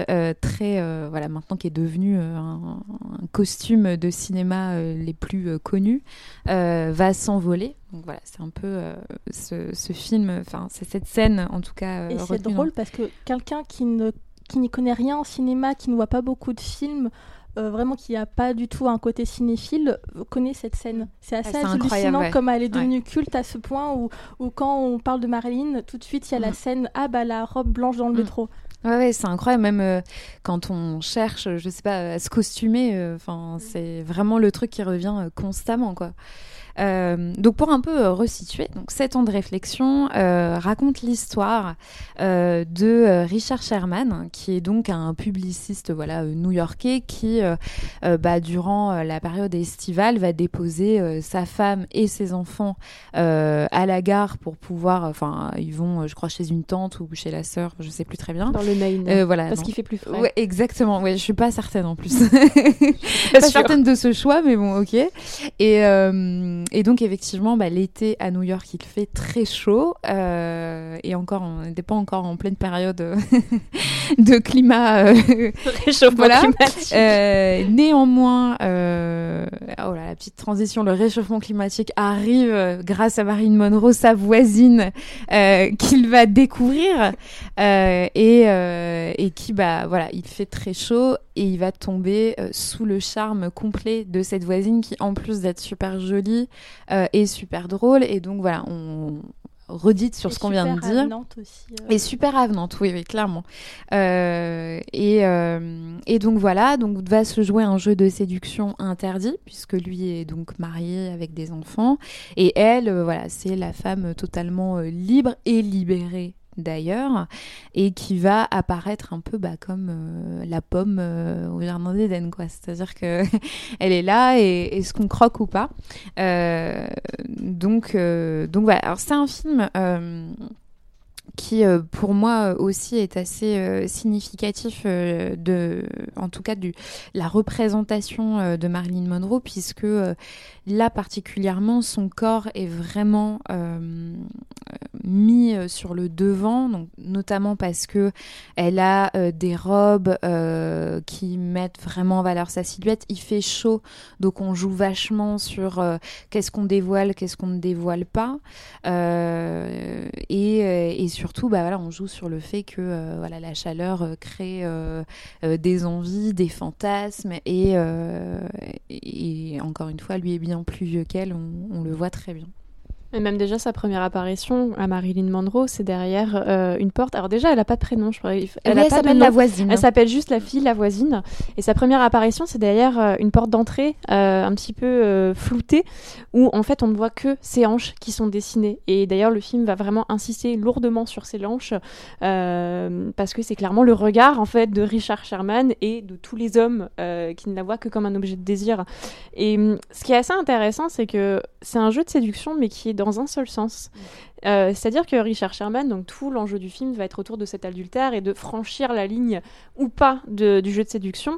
très, voilà, maintenant qui est devenue un, un costume de cinéma les plus connus, va s'envoler. Donc voilà, c'est un peu euh, ce, ce film, enfin, c'est cette scène en tout cas. euh, Et c'est dans- drôle parce que quelqu'un qui ne qui n'y connaît rien en cinéma, qui ne voit pas beaucoup de films, euh, vraiment qui n'a pas du tout un côté cinéphile, connaît cette scène. C'est assez hallucinant incroyable, ouais. comme elle est devenue culte à ce point où, où quand on parle de Marilyn, tout de suite il y a la Mm. scène ah bah la robe blanche dans le Mm. métro. Ouais, ouais, c'est incroyable. Même euh, quand on cherche, je sais pas, à se costumer, euh, enfin, c'est vraiment le truc qui revient constamment, quoi. Euh, donc pour un peu euh, resituer, donc sept ans de réflexion euh, raconte l'histoire euh, de Richard Sherman, qui est donc un publiciste voilà new-yorkais qui, bah, durant la période estivale, va déposer sa femme et ses enfants à la gare pour pouvoir, enfin, ils vont, je crois, chez une tante ou chez la sœur, je sais plus très bien. Dans le Maine. Voilà. parce qu'il fait plus frais. Ouais, exactement. Ouais, je suis pas certaine en plus. pas sûre. certaine de ce choix, mais bon, ok. Et, et donc effectivement, bah, l'été à New York, il fait très chaud. euh, et encore, on n'était pas encore en pleine période euh, de climat. euh, Réchauffement Voilà. climatique. euh, néanmoins, euh, oh là, la petite transition, le réchauffement climatique arrive grâce à Marine Monroe, sa voisine, euh, qu'il va découvrir euh, et, euh, et qui, bah voilà, il fait très chaud et il va tomber euh, sous le charme complet de cette voisine qui, en plus d'être super jolie, euh, est super drôle. Et donc voilà, on redite sur Et ce qu'on vient de super dire. avenante aussi, euh. Et super avenante, oui, oui, clairement. Euh, et, euh, et donc voilà, donc va se jouer un jeu de séduction interdit, puisque lui est donc marié avec des enfants. Et elle, euh, voilà, c'est la femme totalement euh, libre et libérée d'ailleurs, et qui va apparaître un peu bah, comme euh, la pomme euh, au jardin d'Éden, quoi. C'est-à-dire que elle est là et est-ce qu'on croque ou pas Euh, Donc, euh, donc voilà. Alors c'est un film. Qui euh, pour moi aussi est assez euh, significatif euh, de en tout cas du la représentation de Marilyn Monroe puisque là particulièrement son corps est vraiment mis sur le devant donc notamment parce que elle a des robes qui mettent vraiment en valeur sa silhouette. Il fait chaud donc on joue vachement sur qu'est-ce qu'on dévoile qu'est-ce qu'on ne dévoile pas. Et, et surtout, bah, on joue sur le fait que euh, voilà, la chaleur euh, crée euh, des envies, des fantasmes, et, encore une fois, lui est bien plus vieux qu'elle, on le voit très bien. Et même déjà sa première apparition à Marilyn Monroe, c'est derrière euh, une porte. Alors déjà, elle a pas de prénom, je crois. Elle, s'appelle la voisine. Elle s'appelle juste la fille, la voisine. Et sa première apparition, c'est derrière euh, une porte d'entrée euh, un petit peu floutée, où en fait on ne voit que ses hanches qui sont dessinées. Et d'ailleurs, le film va vraiment insister lourdement sur ses hanches, parce que c'est clairement le regard en fait de Richard Sherman et de tous les hommes qui ne la voient que comme un objet de désir. Et hum, ce qui est assez intéressant, c'est que c'est un jeu de séduction, mais qui est dans un seul sens. Euh, C'est-à-dire que Richard Sherman, donc tout l'enjeu du film va être autour de cet adultère et de franchir la ligne ou pas de- du jeu de séduction.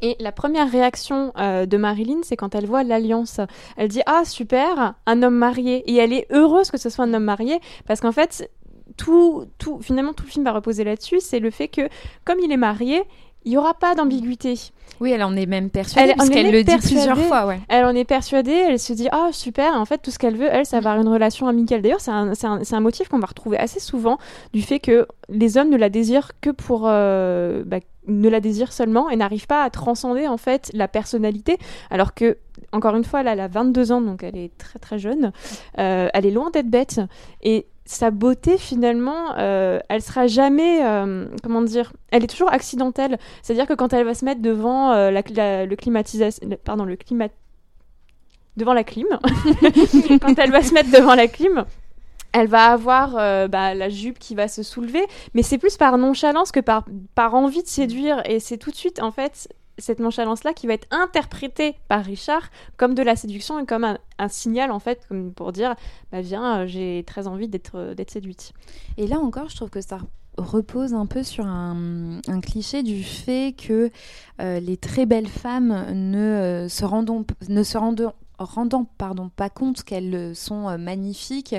Et la première réaction euh, de Marilyn, c'est quand elle voit l'alliance. Elle dit Ah, super, un homme marié. Et elle est heureuse que ce soit un homme marié, parce qu'en fait, tout, tout, finalement, tout le film va reposer là-dessus, c'est le fait que, comme il est marié, il n'y aura pas d'ambiguïté. Oui, elle en est même persuadée, Elle- parce qu'elle le dit plusieurs fois, ouais. Elle en est persuadée, elle se dit ah super, en fait tout ce qu'elle veut, elle, c'est avoir une relation amicale. D'ailleurs, c'est un, un- un motif qu'on va retrouver assez souvent du fait que les hommes ne la désirent que pour euh, bah, ne la désirent seulement et n'arrivent pas à transcender en fait la personnalité, alors que encore une fois, là, elle a 22 ans, donc elle est très très jeune. Euh, elle est loin d'être bête et sa beauté finalement, euh, elle sera jamais, euh, comment dire, elle est toujours accidentelle. C'est-à-dire que quand elle va se mettre devant euh, la, le climatisation, pardon, le climat, devant la clim, quand elle va se mettre devant la clim, elle va avoir bah, la jupe qui va se soulever, mais c'est plus par nonchalance que par, par envie de séduire. Et c'est tout de suite, en fait, cette nonchalance-là qui va être interprétée par Richard comme de la séduction et comme un, signal, en fait, pour dire, bah, viens, euh, j'ai très envie d'être euh, d'être séduite. Et là encore, je trouve que ça repose un peu sur un, cliché du fait que euh, les très belles femmes ne se rendant, ne se rendant rendant pardon, pas compte qu'elles sont euh, magnifiques,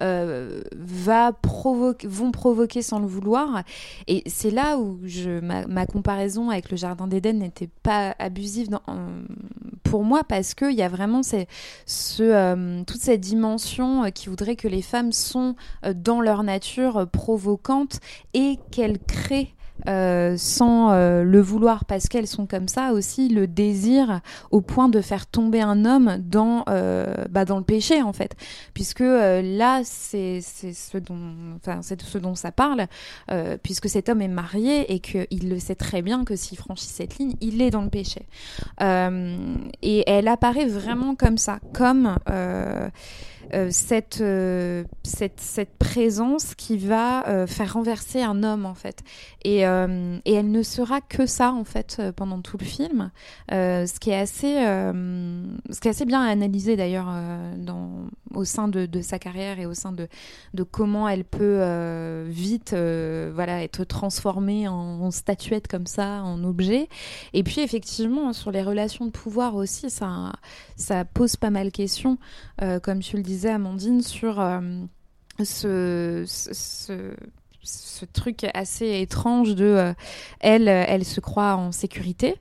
euh, va provoquer, vont provoquer sans le vouloir. Et c'est là où je, ma, comparaison avec le Jardin d'Éden n'était pas abusive pour moi, parce qu'il y a vraiment ce, euh, toute cette dimension qui voudrait que les femmes sont dans leur nature provocantes et qu'elles créent euh, sans euh, le vouloir parce qu'elles sont comme ça aussi le désir au point de faire tomber un homme dans euh, bah, dans le péché en fait. Puisque là c'est ce dont enfin ce dont ça parle puisque cet homme est marié et qu'il le sait très bien que s'il franchit cette ligne il est dans le péché. Et elle apparaît vraiment comme ça comme cette, euh, cette, cette présence qui va euh, faire renverser un homme en fait. Et, euh, et elle ne sera que ça en fait euh, pendant tout le film, Euh, ce qui est assez, euh, ce qui est assez bien analysé d'ailleurs euh, dans au sein de, sa carrière et au sein de, de comment elle peut euh, vite euh, voilà être transformée en, statuette comme ça, en objet. Et puis effectivement sur les relations de pouvoir aussi, ça ça pose pas mal de questions, euh, comme tu le disais Amandine, sur euh, ce, ce, truc assez étrange de euh, elle, elle se croit en sécurité.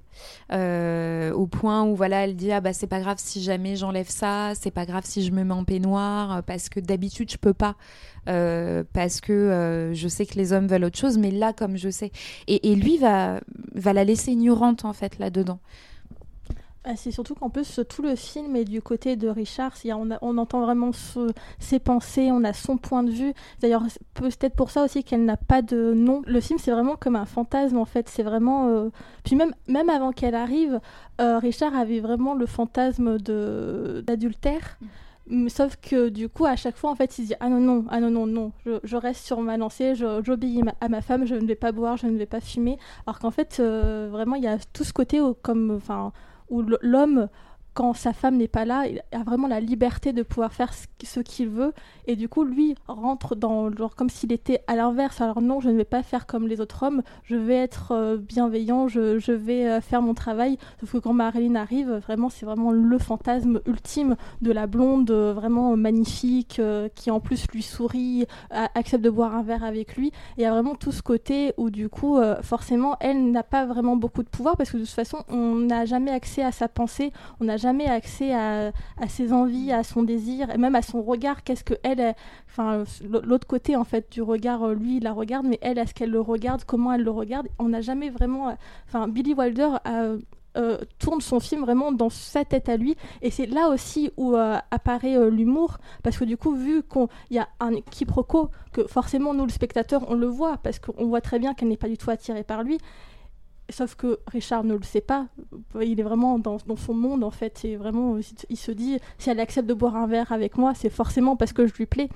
euh, au point où voilà elle dit ah bah c'est pas grave si jamais j'enlève ça c'est pas grave si je me mets en peignoir parce que d'habitude je peux pas parce que je sais que les hommes veulent autre chose mais là comme je sais et, et lui va va la laisser ignorante en fait là dedans Bah, c'est surtout qu'en plus, tout le film est du côté de Richard. On, a- on entend vraiment ce- ses pensées, on a son point de vue. D'ailleurs, peut-être pour ça aussi qu'elle n'a pas de nom. Le film, c'est vraiment comme un fantasme, en fait. C'est vraiment. euh, Puis même, même avant qu'elle arrive, euh, Richard avait vraiment le fantasme d'adultère. Mm, Sauf que du coup, à chaque fois, en fait, il se dit Ah non, non, ah non, non, non, je, je reste sur ma lancée, j'obéis à ma femme, je ne vais pas boire, je ne vais pas fumer. Alors qu'en fait, euh, vraiment, il y a tout ce côté où, comme, enfin, où l'homme, quand sa femme n'est pas là, il a vraiment la liberté de pouvoir faire ce qu- ce qu'il veut. Et du coup, lui rentre dans, genre, comme s'il était à l'inverse. Alors non, je ne vais pas faire comme les autres hommes, je vais être euh, bienveillant, je, je vais euh, faire mon travail. Sauf que quand Marilyn arrive, vraiment, c'est vraiment le fantasme ultime de la blonde, euh, vraiment magnifique, qui en plus lui sourit, accepte de boire un verre avec lui. Et il y a vraiment tout ce côté où du coup, forcément, elle n'a pas vraiment beaucoup de pouvoir parce que de toute façon, on n'a jamais accès à sa pensée, on jamais accès à, ses envies, à son désir, et même à son regard. Qu'est-ce que elle, enfin, l'autre côté en fait du regard, euh, lui, il la regarde, mais elle, est-ce qu'elle le regarde, comment elle le regarde? On n'a jamais vraiment, euh, enfin, Billy Wilder euh, tourne son film vraiment dans sa tête à lui et c'est là aussi où apparaît l'humour parce que du coup vu qu'il y a un quiproquo que forcément nous le spectateur on le voit parce qu'on voit très bien qu'elle n'est pas du tout attirée par lui sauf que Richard ne le sait pas il est vraiment dans, son monde en fait et vraiment il se dit si elle accepte de boire un verre avec moi c'est forcément parce que je lui plais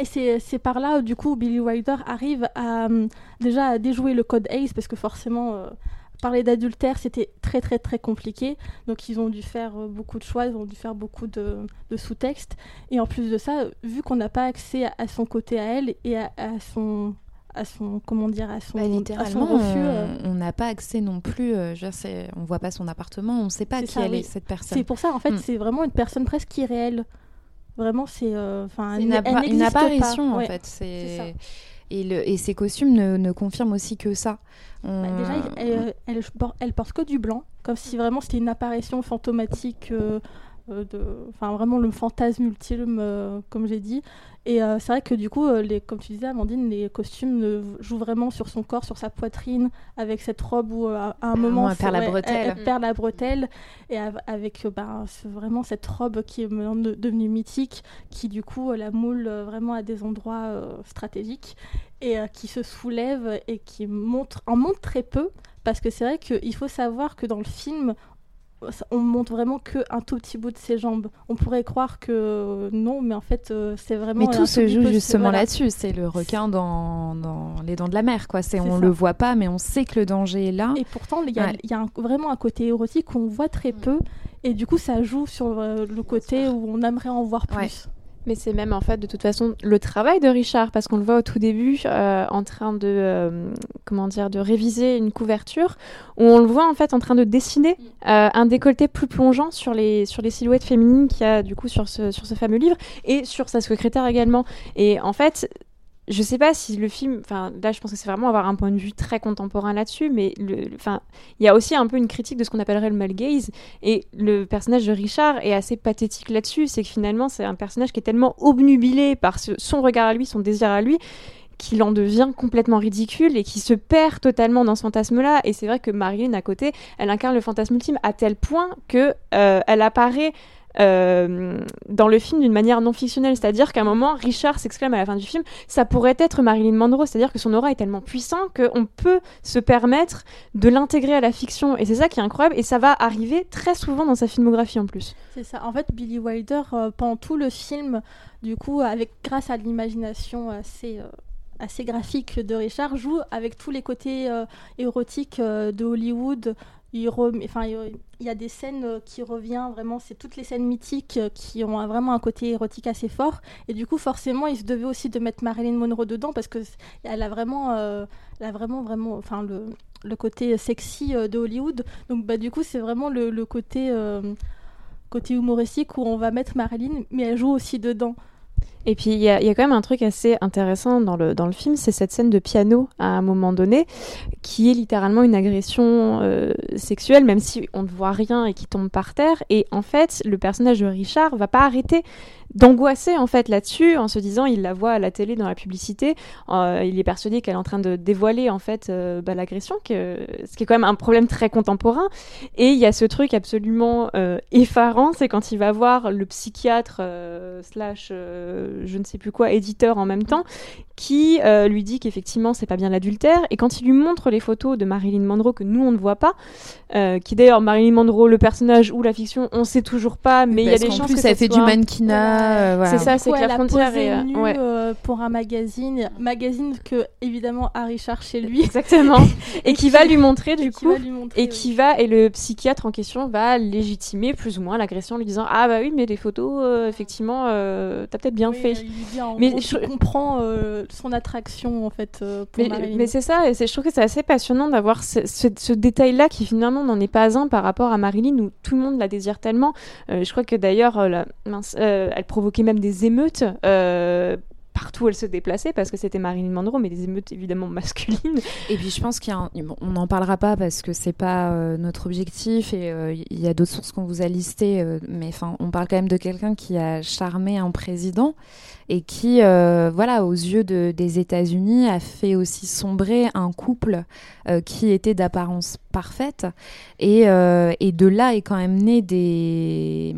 et c'est par là, du coup, Billy Wilder arrive à déjà à déjouer le code ACE parce que forcément, euh, parler d'adultère, c'était très très très compliqué. Donc ils ont dû faire euh, beaucoup de choix, ils ont dû faire beaucoup de, de sous-textes. Et en plus de ça, vu qu'on n'a pas accès à, son côté à elle et à son à son comment dire à son, Bah, à son refus, on- euh, on n'a pas accès non plus. euh, je on voit pas son appartement, on ne sait pas qui ça, elle oui. est cette personne. c'est pour ça en fait Mm. c'est vraiment une personne presque irréelle. Vraiment, c'est. euh, Enfin, une, elle appa- une n'existe pas. apparition en Ouais. fait. c'est et, le, et ces costumes ne, ne confirment aussi que ça. On- Bah, déjà, elle, elle, elle por- elle porte que du blanc, comme si vraiment c'était une apparition fantomatique, euh, euh, de, enfin vraiment le fantasme ultime, euh, comme j'ai dit. Et euh, c'est vrai que du coup, euh, les, comme tu disais, Amandine, les costumes euh, jouent vraiment sur son corps, sur sa poitrine, avec cette robe où euh, à un moment, elle perd la ouais, bretelle. Elle, elle perd la bretelle, et av- avec euh, ben, c'est vraiment cette robe qui est de- devenue mythique, qui du coup euh, la moule euh, vraiment à des endroits euh, stratégiques et euh, qui se soulève et qui montre, en montre très peu, parce que c'est vrai qu'il faut savoir que dans le film, on montre vraiment que un tout petit bout de ses jambes. On pourrait croire que non, mais en fait, euh, c'est vraiment. Mais tout se joue peu- justement voilà. là-dessus. C'est le requin dans, dans les dents de la mer, quoi. C'est on ça. le voit pas, mais on sait que le danger est là. Et pourtant, il y a, Ouais. il y a un- vraiment un côté érotique qu'on voit très peu, et du coup, ça joue sur euh, le côté où on aimerait en voir plus. Ouais. Mais c'est même en fait de toute façon le travail de Richard parce qu'on le voit au tout début euh, en train de euh, comment dire de réviser une couverture où on le voit en fait en train de dessiner euh, un décolleté plus plongeant sur les silhouettes féminines qu'il y a du coup sur ce sur ce fameux livre et sur sa secrétaire également. Et en fait je sais pas si le film, enfin là je pense que c'est vraiment avoir un point de vue très contemporain là-dessus, mais enfin il y a aussi un peu une critique de ce qu'on appellerait le male gaze et le personnage de Richard est assez pathétique là-dessus, c'est que finalement c'est un personnage qui est tellement obnubilé par son regard à lui, son désir à lui qu'il en devient complètement ridicule et qui se perd totalement dans ce fantasme-là. Et c'est vrai que Marilyn à côté, elle incarne le fantasme ultime à tel point que euh, elle apparaît euh, dans le film d'une manière non fictionnelle, c'est-à-dire qu'à un moment, Richard s'exclame à la fin du film, ça pourrait être Marilyn Monroe, c'est-à-dire que son aura est tellement puissant qu'on peut se permettre de l'intégrer à la fiction, et c'est ça qui est incroyable, et ça va arriver très souvent dans sa filmographie en plus. C'est ça. En fait, Billy Wilder, euh, pendant tout le film, du coup, avec grâce à l'imagination assez, euh, assez graphique de Richard, joue avec tous les côtés érotiques de Hollywood. Il, il y a des scènes euh, qui reviennent vraiment, c'est toutes les scènes mythiques euh, qui ont vraiment un côté érotique assez fort. Et du coup, forcément, il se devait aussi de mettre Marilyn Monroe dedans parce que c- elle a vraiment, euh, elle a vraiment, vraiment, enfin le, côté sexy de Hollywood. Donc, bah, du coup, c'est vraiment le, côté côté humoristique où on va mettre Marilyn, mais elle joue aussi dedans. Et puis il y, a quand même un truc assez intéressant dans le, dans le film, c'est cette scène de piano à un moment donné, qui est littéralement une agression euh, sexuelle, même si on ne voit rien et qui tombe par terre. Et en fait, le personnage de Richard va pas arrêter d'angoisser en fait là-dessus, en se disant, il la voit à la télé dans la publicité, euh, il est persuadé qu'elle est en train de dévoiler en fait euh, bah, l'agression, ce qui est quand même un problème très contemporain. Et il y a ce truc absolument effarant, c'est quand il va voir le psychiatre slash je ne sais plus quoi éditeur en même temps, qui euh, lui dit qu'effectivement c'est pas bien l'adultère. Et quand il lui montre les photos de Marilyn Monroe que nous on ne voit pas, euh, qui d'ailleurs Marilyn Monroe le personnage ou la fiction, on sait toujours pas, mais il y a des chances plus, que ça ça fait soit- du mannequinat. euh, voilà. C'est ça, c'est que la frontière est, euh, nue, ouais. euh, pour un magazine, magazine que évidemment a Richard chez lui. Exactement. et qui va lui montrer du coup. montrer, Et qui va, et le psychiatre en question va légitimer plus ou moins l'agression en lui disant Ah bah oui, mais les photos, euh, effectivement, euh, t'as peut-être bien Oui, fait. Mais gros je- qu'il comprend euh, son attraction en fait euh, pour Mais, c'est ça, et c'est- je trouve que c'est assez passionnant d'avoir ce, ce- ce détail-là qui finalement n'en est pas un par rapport à Marilyn où tout le monde la désire tellement. Euh, je crois que d'ailleurs, elle provoquait même des émeutes. Partout où elle se déplaçait parce que c'était Marilyn Monroe mais des émeutes évidemment masculines. Et puis je pense qu'il y a un- on n'en parlera pas parce que c'est pas euh, notre objectif et euh, il y a d'autres sources qu'on vous a listées, euh, mais enfin on parle quand même de quelqu'un qui a charmé un président et qui, voilà, aux yeux de- des États-Unis, a fait aussi sombrer un couple qui était d'apparence parfaite et de là est quand même né des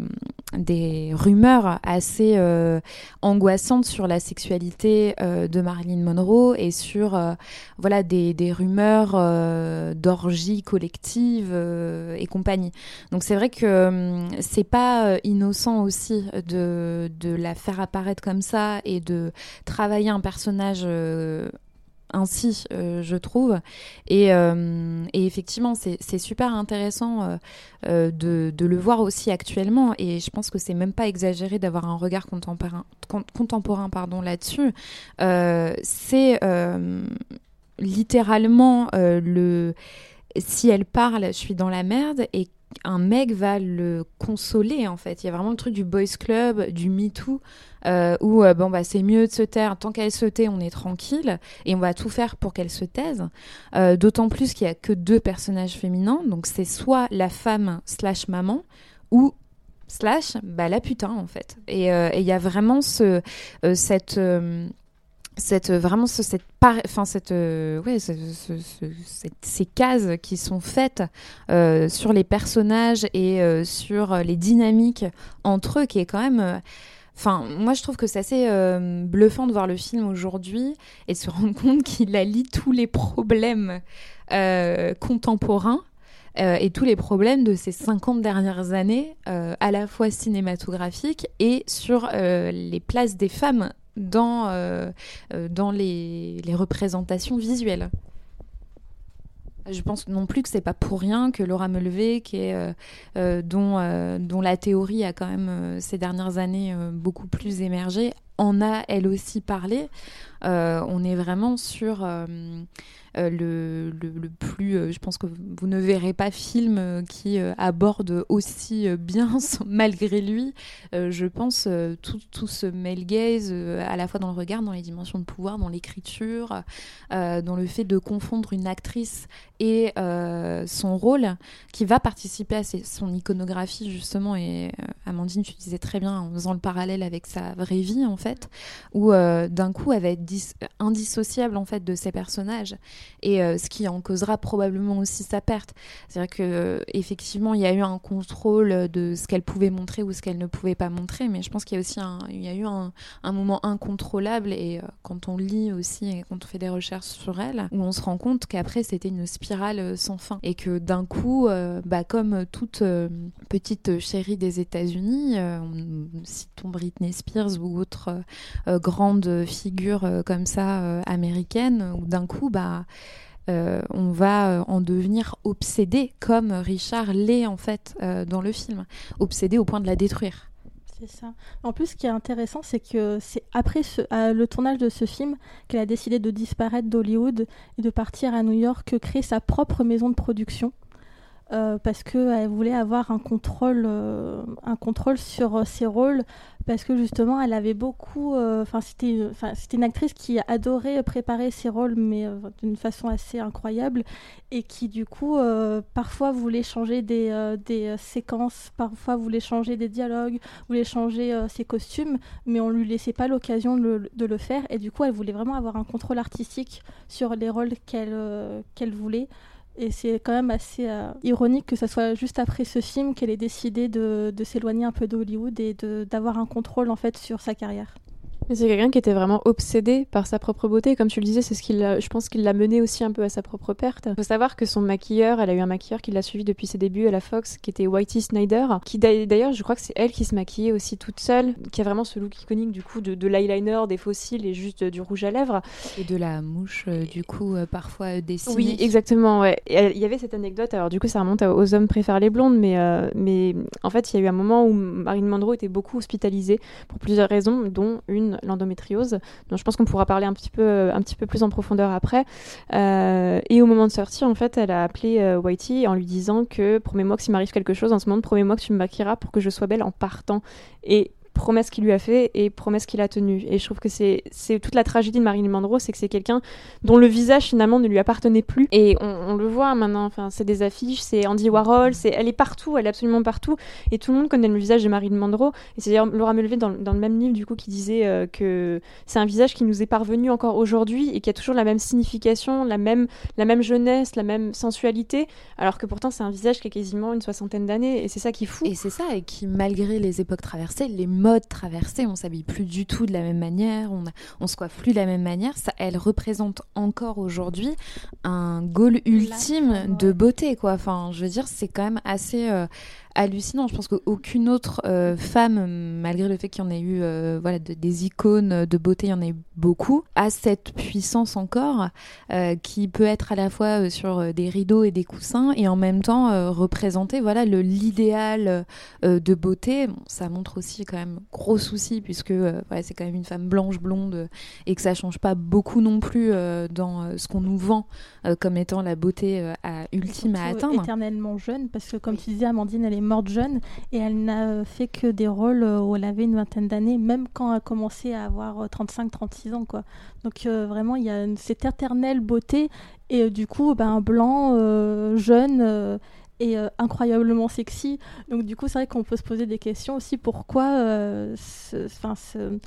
des rumeurs assez euh, angoissantes sur la sexualité euh, de Marilyn Monroe et sur euh, voilà des, des rumeurs d'orgies collectives et compagnie. Donc c'est vrai que hum, c'est pas innocent aussi de, de la faire apparaître comme ça et de travailler un personnage ainsi, euh, je trouve. Et, euh, effectivement, c'est super intéressant euh, de, le voir aussi actuellement. Et je pense que c'est même pas exagéré d'avoir un regard contemporain, con- contemporain pardon, là-dessus. C'est littéralement le. Si elle parle, je suis dans la merde. Un mec va le consoler en fait. Il y a vraiment le truc du boys club, du Me Too, euh, où euh, bon bah c'est mieux de se taire. Tant qu'elle se tait, on est tranquille et on va tout faire pour qu'elle se taise. Euh, D'autant plus qu'il y a que deux personnages féminins, donc c'est soit la femme slash maman ou slash bah la putain en fait. Et il y a vraiment ce cette vraiment ce- cette enfin cette euh, ces cases qui sont faites euh, sur les personnages et euh, sur les dynamiques entre eux qui est quand même euh, Enfin, moi, je trouve que c'est assez euh, bluffant de voir le film aujourd'hui et de se rendre compte qu'il allie tous les problèmes euh, contemporains euh, et tous les problèmes de ces 50 dernières années, euh, à la fois cinématographiques et sur euh, les places des femmes dans, euh, euh, les, représentations visuelles. Je pense non plus que c'est pas pour rien que Laura est, euh, dont, dont la théorie a quand même ces dernières années beaucoup plus émergé, en a elle aussi parlé. Euh, on est vraiment sur euh, euh, le, le, plus. je pense que vous ne verrez pas film qui aborde aussi bien, malgré lui, je pense, tout, tout ce male gaze, à la fois dans le regard, dans les dimensions de pouvoir, dans l'écriture, dans le fait de confondre une actrice et son rôle, qui va participer à son iconographie, justement. Et Amandine, tu disais très bien en faisant le parallèle avec sa vraie vie, en fait, où d'un coup, elle va être indissociable, en fait, de ses personnages et euh, ce qui en causera probablement aussi sa perte. C'est-à-dire que euh, effectivement, il y a eu un contrôle de ce qu'elle pouvait montrer ou ce qu'elle ne pouvait pas montrer, mais je pense qu'il y a aussi un, il y a eu un, moment incontrôlable et euh, quand on lit aussi et quand on fait des recherches sur elle, où on se rend compte qu'après c'était une spirale sans fin et que d'un coup, bah, comme toute petite chérie des États-Unis, on- citons Britney Spears ou autre grande figure comme ça euh, américaine, où d'un coup, bah euh, on va euh, en devenir obsédé comme Richard l'est en fait euh, dans le film, obsédé au point de la détruire. C'est ça. En plus, ce qui est intéressant, c'est que c'est après euh, le tournage de ce film qu'elle a décidé de disparaître d'Hollywood et de partir à New York, créer sa propre maison de production. Euh, parce qu'elle voulait avoir un contrôle, euh, un contrôle sur euh, ses rôles, parce que justement, elle avait beaucoup. euh, Enfin, c'était, c'était une actrice qui adorait préparer ses rôles, mais euh, d'une façon assez incroyable, et qui du coup, euh, parfois voulait changer des, euh, des euh, séquences, parfois voulait changer des dialogues, voulait changer euh, ses costumes, mais on lui laissait pas l'occasion de, le- de le faire. Et du coup, elle voulait vraiment avoir un contrôle artistique sur les rôles qu'elle euh, qu'elle voulait. Et c'est quand même assez euh, ironique que ce soit juste après ce film qu'elle ait décidé de, s'éloigner un peu d'Hollywood et d'avoir un contrôle en fait sur sa carrière. Mais c'est quelqu'un qui était vraiment obsédé par sa propre beauté. Comme tu le disais, c'est ce qui l'a- je pense qu'il l'a mené aussi un peu à sa propre perte. Il faut savoir que son maquilleur, elle a eu un maquilleur qui l'a suivi depuis ses débuts à la Fox, qui était Whitey Snyder, qui d'a- d'ailleurs, je crois que c'est elle qui se maquillait aussi toute seule, qui a vraiment ce look iconique du coup de, de l'eyeliner, des cils et juste du rouge à lèvres. Et de la mouche, euh, du coup, euh, parfois euh, dessinée. Oui, exactement. Ouais. Il y avait cette anecdote. Alors du coup, ça remonte aux hommes préfèrent les blondes, mais euh, mais en fait, il y a eu un moment où Marilyn Monroe était beaucoup hospitalisée pour plusieurs raisons, dont une l'endométriose, dont je pense qu'on pourra parler un petit peu un petit peu plus en profondeur après. Euh, et au moment de sortir, en fait, elle a appelé euh, Whitey en lui disant que promets-moi que s'il m'arrive quelque chose en ce moment, promets-moi que tu me maquilleras pour que je sois belle en partant. Et promesse qu'il lui a fait et promesse qu'il a tenue. Et je trouve que c'est toute la tragédie de Marilyn Monroe, c'est que c'est quelqu'un dont le visage finalement ne lui appartenait plus. Et on, on le voit maintenant, enfin, c'est des affiches, c'est Andy Warhol, c'est, elle est partout, elle est absolument partout. Et tout le monde connaît le visage de Marilyn Monroe. Et c'est d'ailleurs Laura Mulvey dans, dans le même livre du coup qui disait euh, que c'est un visage qui nous est parvenu encore aujourd'hui et qui a toujours la même signification, la même, la même jeunesse, la même sensualité, alors que pourtant c'est un visage qui a quasiment une soixantaine d'années. Et c'est ça qui est fou. Et c'est ça, et qui, malgré les époques traversées, les modes traversés, on s'habille plus du tout de la même manière, on, a- on se coiffe plus de la même manière. Ça, elle représente encore aujourd'hui un goal ultime de beauté, quoi. Enfin, je veux dire, c'est quand même assez, euh, hallucinant. Je pense qu'aucune autre euh, femme, malgré le fait qu'il y en ait eu euh, voilà, de- des icônes de beauté, il y en a eu beaucoup, a cette puissance encore euh, qui peut être à la fois sur des rideaux et des coussins et en même temps représenter voilà, le- l'idéal de beauté. Bon, ça montre aussi quand même gros souci puisque ouais, c'est quand même une femme blanche, blonde et que ça change pas beaucoup non plus dans ce qu'on nous vend comme étant la beauté à- ultime à atteindre. éternellement jeune, parce que comme tu disais, Amandine, elle est morte jeune et elle n'a fait que des rôles euh, où elle avait une vingtaine d'années, même quand elle a commencé à avoir 35-36 ans. Quoi. Donc euh, vraiment, il y a cette éternelle beauté et euh, du coup, ben, blanc euh, jeune. euh, et euh, incroyablement sexy. Donc du coup, c'est vrai qu'on peut se poser des questions aussi pourquoi euh, ce-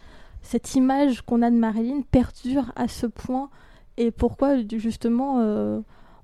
cette image qu'on a de Marilyn perdure à ce point et pourquoi justement euh,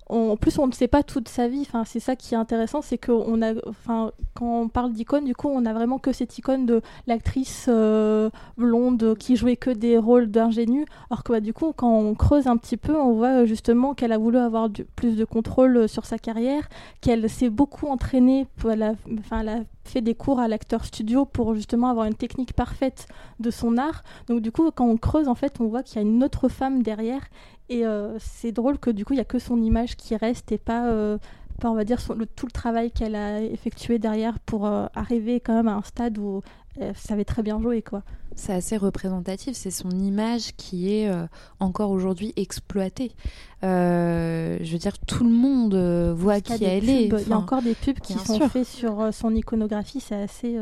en plus on ne sait pas toute sa vie. Enfin c'est ça qui est intéressant c'est que on a enfin quand on parle d'icône du coup on a vraiment que cette icône de l'actrice euh, blonde qui jouait que des rôles d'ingénue. Alors que bah, du coup quand on creuse un petit peu on voit euh, justement qu'elle a voulu avoir plus de contrôle euh, sur sa carrière qu'elle s'est beaucoup entraînée pour- elle a, enfin elle a fait des cours à l'acteur studio pour justement avoir une technique parfaite de son art. Donc du coup quand on creuse en fait on voit qu'il y a une autre femme derrière et euh, c'est drôle que du coup, il n'y a que son image qui reste et pas, euh, pas on va dire, son- le, tout le travail qu'elle a effectué derrière pour euh, arriver quand même à un stade où elle savait très bien jouer. Quoi. C'est assez représentatif, c'est son image qui est encore aujourd'hui exploitée. Je veux dire, tout le monde voit qui elle est. Il y a encore des pubs qui sont faits sur son iconographie. C'est assez,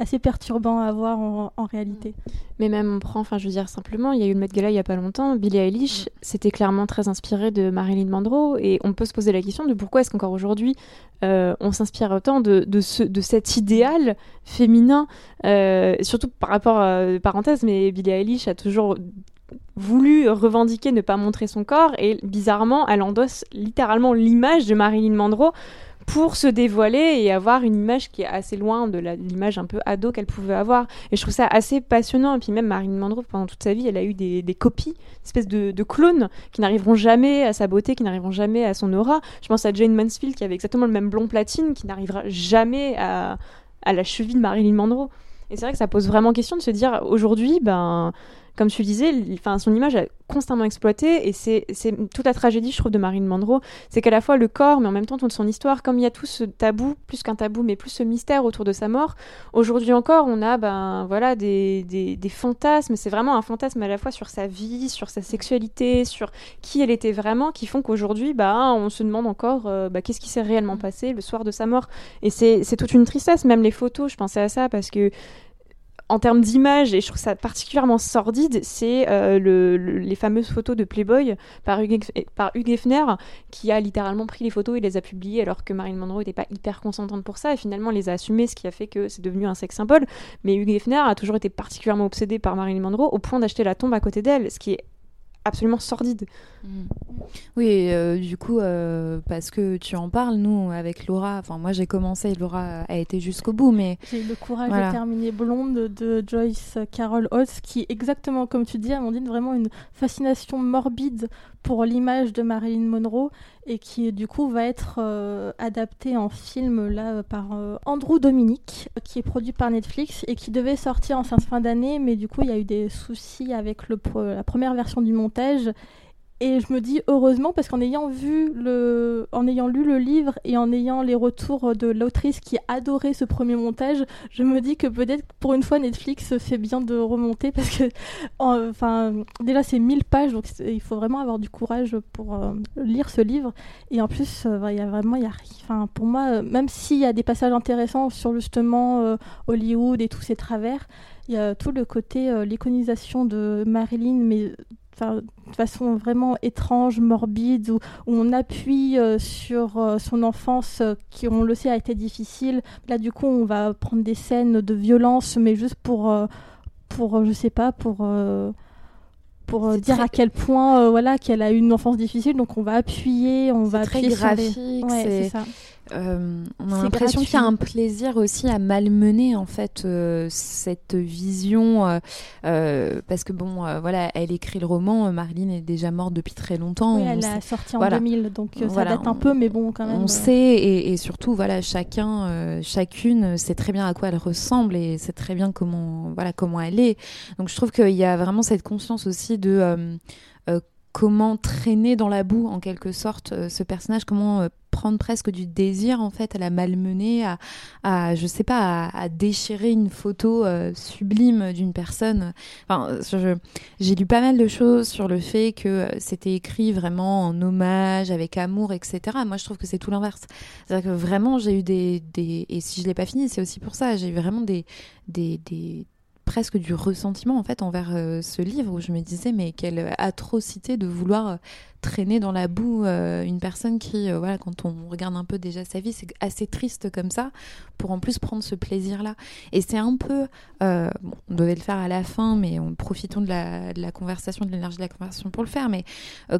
assez perturbant à voir en, en réalité. Mais même on prend, enfin je veux dire simplement, il y a eu le Met Gala il y a pas longtemps, Billie Eilish, c'était clairement très inspiré de Marilyn Monroe et on peut se poser la question de pourquoi est-ce qu'encore aujourd'hui euh, on s'inspire autant de, de, ce, de cet idéal féminin, euh, surtout par rapport à parenthèse, mais Billie Eilish a toujours voulu revendiquer ne pas montrer son corps et bizarrement elle endosse littéralement l'image de Marilyn Monroe pour se dévoiler et avoir une image qui est assez loin de l'image un peu ado qu'elle pouvait avoir. Et je trouve ça assez passionnant. Et puis même Marilyn Monroe, pendant toute sa vie, elle a eu des, copies, une espèce de, de clones qui n'arriveront jamais à sa beauté, qui n'arriveront jamais à son aura. Je pense à Jane Mansfield qui avait exactement le même blond platine, qui n'arrivera jamais à, à la cheville de Marilyn Monroe. Et c'est vrai que ça pose vraiment question de se dire aujourd'hui, ben, comme tu disais, enfin, son image est constamment exploitée et c'est toute la tragédie, je trouve, de Marilyn Monroe. C'est qu'à la fois le corps, mais en même temps toute son histoire, comme il y a tout ce tabou, plus qu'un tabou, mais plus ce mystère autour de sa mort, aujourd'hui encore, on a ben, voilà, des, fantasmes. C'est vraiment un fantasme à la fois sur sa vie, sur sa sexualité, sur qui elle était vraiment, qui font qu'aujourd'hui, bah, on se demande encore euh, bah, qu'est-ce qui s'est réellement passé le soir de sa mort. Et c'est toute une tristesse, même les photos, je pensais à ça parce que en termes d'image, et je trouve ça particulièrement sordide, c'est euh, le- le- les fameuses photos de Playboy par Hugh, par Hefner, qui a littéralement pris les photos et les a publiées alors que Marilyn Monroe n'était pas hyper consentante pour ça, et finalement les a assumées, ce qui a fait que c'est devenu un sexe symbole. Mais Hugh Hefner a toujours été particulièrement obsédé par Marilyn Monroe, au point d'acheter la tombe à côté d'elle, ce qui est absolument sordide. Mm. Oui, euh, du coup, euh, parce que tu en parles, nous, avec Laura, enfin, moi j'ai commencé, Laura a été jusqu'au bout, mais J'ai eu le courage Voilà. de terminer Blonde de Joyce Carol Oates, qui est exactement comme tu dis, Amandine, vraiment une fascination morbide pour l'image de Marilyn Monroe et qui du coup va être euh, adapté en film là par euh, Andrew Dominic, qui est produit par Netflix et qui devait sortir en fin d'année, mais du coup il y a eu des soucis avec la première version du montage. Et je me dis heureusement parce qu'en ayant vu le, en ayant lu le livre et en ayant les retours de l'autrice qui adorait ce premier montage, je me dis que peut-être pour une fois Netflix fait bien de remonter parce que, en- enfin, déjà c'est 1000 pages donc il faut vraiment avoir du courage pour euh, lire ce livre. Et en plus, euh, il y a vraiment, y enfin, pour moi, euh, même s'il y a des passages intéressants sur justement Hollywood et tous ses travers, il y a tout le côté euh, l'iconisation de Marilyn, mais de façon vraiment étrange, morbide, où, où on appuie euh, sur euh, son enfance euh, qui, on le sait, a été difficile. Là, du coup, on va prendre des scènes de violence, mais juste pour, pour je sais pas, pour... pour C'est dire très- à quel point voilà qu'elle a eu une enfance difficile donc on va appuyer on va très appuyer sur les- graphique, Ouais, c'est- c'est ça euh, on a l'impression qu'il y a un plaisir aussi à malmener en fait euh, cette vision euh, euh, parce que bon euh, voilà elle écrit le roman Marilyn est déjà morte depuis très longtemps Oui, elle sait- a sorti en voilà. 2000, donc euh, Voilà, ça date un on- peu, mais bon, quand même. on sait et, et surtout voilà chacun chacune sait très bien à quoi elle ressemble et sait très bien comment voilà comment elle est donc je trouve qu'il y a vraiment cette conscience aussi de comment traîner dans la boue en quelque sorte euh, ce personnage comment euh, prendre presque du désir en fait à la malmener à, à je sais pas à, déchirer une photo euh, sublime d'une personne. Enfin j'ai lu pas mal de choses sur le fait que c'était écrit vraiment en hommage avec amour etc moi je trouve que c'est tout l'inverse. C'est-à-dire que vraiment j'ai eu des, des et si je l'ai pas fini c'est aussi pour ça j'ai eu vraiment des des, des presque du ressentiment en fait envers euh, ce livre où je me disais mais quelle atrocité de vouloir traîner dans la boue euh, une personne qui euh, voilà quand on regarde un peu déjà sa vie c'est assez triste comme ça pour en plus prendre ce plaisir là et c'est un peu euh, on devait le faire à la fin mais on profitons de la, de la conversation de l'énergie de la conversation pour le faire. Mais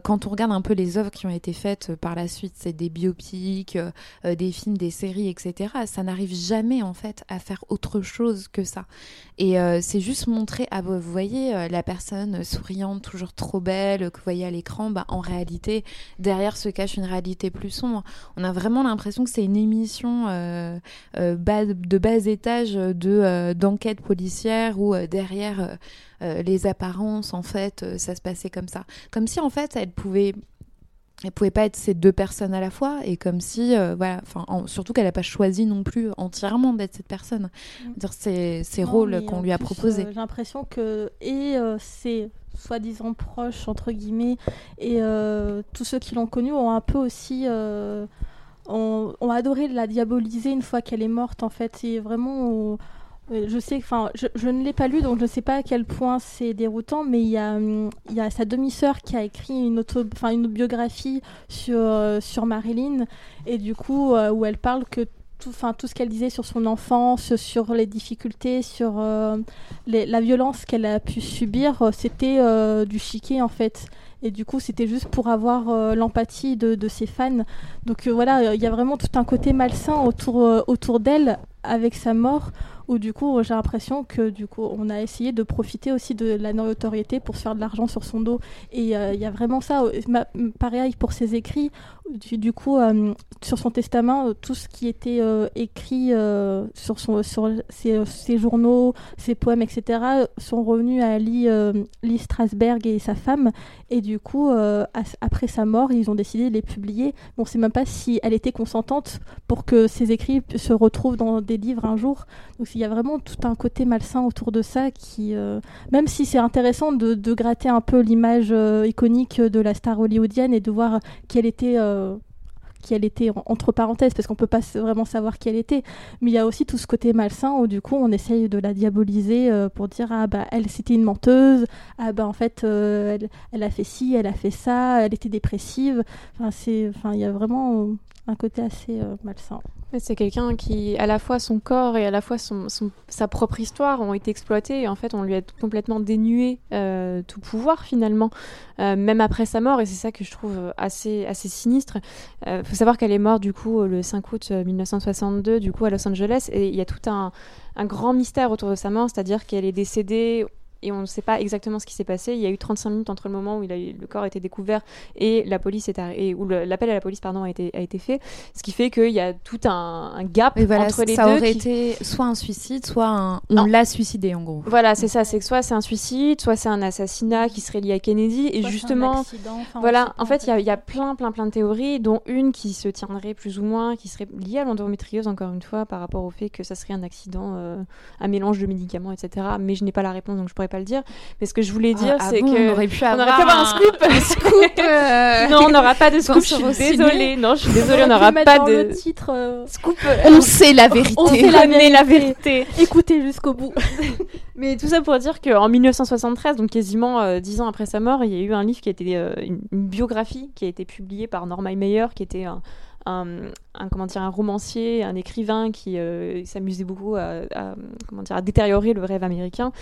quand on regarde un peu les œuvres qui ont été faites par la suite c'est des biopics des films des séries etc ça n'arrive jamais en fait à faire autre chose que ça. Et c'est juste montrer, ah, vous voyez, la personne souriante, toujours trop belle, que vous voyez à l'écran, bah, en réalité, derrière se cache une réalité plus sombre. On a vraiment l'impression que c'est une émission euh, euh, bas, de bas étage de, euh, d'enquête policière où derrière les apparences, en fait, ça se passait comme ça. Comme si, en fait, elle pouvait elle pouvait pas être ces deux personnes à la fois et comme si euh, voilà enfin en- surtout qu'elle a pas choisi non plus entièrement d'être cette personne dire ces, ces Non, rôles qu'on lui a proposés euh, J'ai l'impression que et euh, ses soi-disant proches entre guillemets et euh, tous ceux qui l'ont connue ont un peu aussi euh, ont, adoré la diaboliser une fois qu'elle est morte en fait. Et vraiment, je sais, enfin, je, ne l'ai pas lu donc je ne sais pas à quel point c'est déroutant, mais il y a, y a sa demi-sœur qui a écrit une auto, une biographie sur euh, sur Marilyn et du coup où elle parle que tout, tout ce qu'elle disait sur son enfance, sur les difficultés, sur euh, la violence qu'elle a pu subir, euh, c'était euh, du chiquet en fait. Et du coup, c'était juste pour avoir l'empathie de, de ses fans. Donc voilà, il y a vraiment tout un côté malsain autour, autour d'elle avec sa mort, où du coup, j'ai l'impression que du coup, on a essayé de profiter aussi de la notoriété pour se faire de l'argent sur son dos. Et euh, il y a vraiment ça. euh, pareil pour ses écrits. Du, coup, euh, sur son testament, tout ce qui était écrit sur, son, sur ses, journaux, ses poèmes, etc., sont revenus à Lee, Strasberg et sa femme. Et du coup, après sa mort, ils ont décidé de les publier. On ne sait même pas si elle était consentante pour que ses écrits se retrouvent dans des livres un jour. Donc il y a vraiment tout un côté malsain autour de ça qui, euh, même si c'est intéressant de, gratter un peu l'image euh, iconique de la star hollywoodienne et de voir qui elle était. euh, qui elle était en- entre parenthèses parce qu'on peut pas vraiment savoir qui elle était mais il y a aussi tout ce côté malsain où du coup on essaye de la diaboliser pour dire ah bah elle c'était une menteuse ah bah en fait elle, a fait ci elle a fait ça elle était dépressive c'est enfin il y a vraiment un côté assez euh, malsain. C'est quelqu'un qui, à la fois son corps et à la fois son, sa propre histoire ont été exploités et en fait on lui a complètement dénué euh, tout pouvoir finalement, euh, même après sa mort. Et c'est ça que je trouve assez, assez sinistre. Il faut savoir qu'elle est morte du coup le 5 août euh, 1962 du coup à Los Angeles. Et il y a tout un, un grand mystère autour de sa mort, c'est-à-dire qu'elle est décédée et on ne sait pas exactement ce qui s'est passé. Il y a eu 35 minutes entre le moment où il a eu- le corps a été découvert et la police est et où l'appel à la police pardon a été a été fait, ce qui fait qu'il y a tout un, un gap voilà entre les ça deux. aurait qui- été soit un suicide soit un on l'a suicidé en gros Voilà, c'est ça. C'est que soit c'est un suicide, soit c'est un assassinat qui serait lié à Kennedy. Et Soit c'est un justement, accident, enfin, on voilà, en fait, il y, a- il y a plein, plein, plein de théories, dont une qui se tiendrait plus ou moins, qui serait liée à l'endométriose, encore une fois, par rapport au fait que ça serait un accident, euh, un mélange de médicaments, etc. Mais je n'ai pas la réponse, donc je pourrais pas le dire. Mais ce que je voulais dire, Ah, c'est bon, que on aurait pu on avoir, aurait pu avoir un scoop. euh, non, on n'aura pas de scoop. Je suis désolée. Non, je suis désolée, on n'aura pas de le titre euh, scoop. on sait la vérité On sait la connaît la vérité. vérité. écoutez jusqu'au bout Mais tout ça pour dire qu'en 1973, donc quasiment euh, dix ans après sa mort, il y a eu un livre qui a été euh, une, une biographie qui a été publiée par Norma Meyer, qui était un, un, comment dire, un romancier, un écrivain qui euh, s'amusait beaucoup à, comment dire, à détériorer le rêve américain.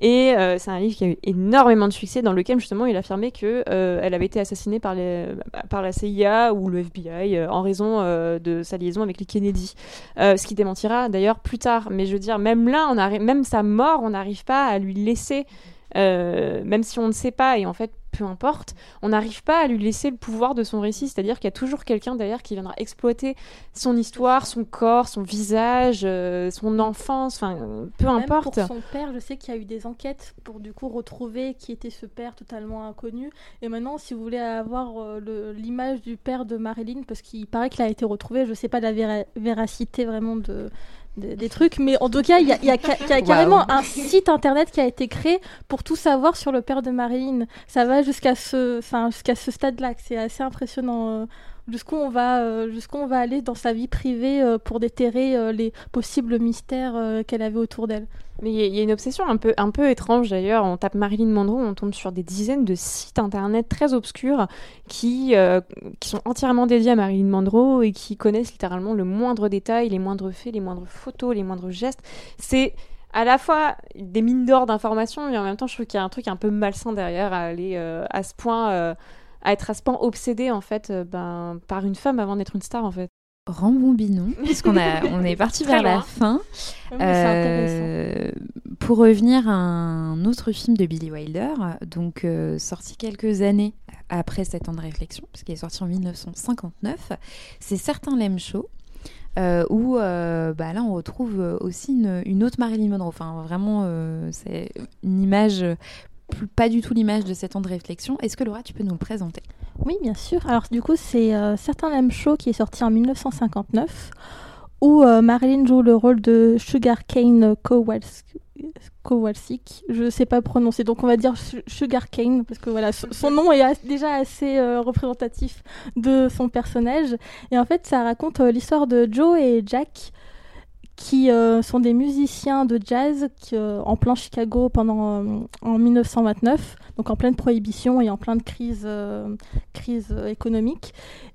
Et euh, c'est un livre qui a eu énormément de succès, dans lequel justement il affirmait que euh, elle avait été assassinée par, la CIA ou le FBI en raison de sa liaison avec les Kennedy. ce qui démentira d'ailleurs plus tard. Mais je veux dire, même là, même sa mort, on n'arrive pas à lui laisser même si on ne sait pas, et en fait, peu importe, on n'arrive pas à lui laisser le pouvoir de son récit. C'est-à-dire qu'il y a toujours quelqu'un derrière qui viendra exploiter son histoire, son corps, son visage, euh, son enfance, enfin, peu Même importe. Pour son père, je sais qu'il y a eu des enquêtes pour du coup retrouver qui était ce père totalement inconnu. Et maintenant, si vous voulez avoir euh, l'image du père de Marilyn, parce qu'il paraît qu'il a été retrouvé, je ne sais pas la véra véracité vraiment de, des, des, trucs, mais en tout cas, il y a, y a, y a carrément un site internet qui a été créé pour tout savoir sur le père de Marilyn. Ça va jusqu'à ce, enfin, jusqu'à ce stade-là, c'est assez impressionnant. Euh, jusqu'où on va, euh, jusqu'où on va aller dans sa vie privée euh, pour déterrer euh, les possibles mystères qu'elle avait autour d'elle. Mais il y, a une obsession un peu, un peu étrange d'ailleurs. On tape Marilyn Monroe, on tombe sur des dizaines de sites internet très obscurs qui, euh, qui sont entièrement dédiés à Marilyn Monroe et qui connaissent littéralement le moindre détail, les moindres faits, les moindres photos, les moindres gestes. C'est à la fois des mines d'or d'informations, mais en même temps, je trouve qu'il y a un truc un peu malsain derrière à aller euh, à ce point, euh, à être à ce point obsédé en fait, euh, ben, par une femme avant d'être une star en fait. Ramboumbinons, puisqu'on a, on est parti vers la fin. Euh, pour revenir à un autre film de Billy Wilder, donc euh, sorti quelques années après Sept ans de réflexion, puisqu'il est sorti en 1959, c'est Certains l'aiment chaud. Euh, où bah là on retrouve aussi une, une, autre Marilyn Monroe. Enfin, vraiment, c'est une image plus, pas du tout l'image de 7 ans de réflexion. Est-ce que Laura, tu peux nous le présenter? Oui, bien sûr. Alors du coup, c'est euh, Certains l'aiment chaud qui est sorti en 1959, où euh, Marilyn joue le rôle de Sugar Cane Kowalski. Je ne sais pas prononcer, donc on va dire Sugar Cane, parce que voilà, son nom est déjà assez euh, représentatif de son personnage. Et en fait, ça raconte l'histoire de Joe et Jack, qui euh, sont des musiciens de jazz euh, en plein Chicago pendant euh, en 1929, donc en pleine prohibition et en pleine crise économique.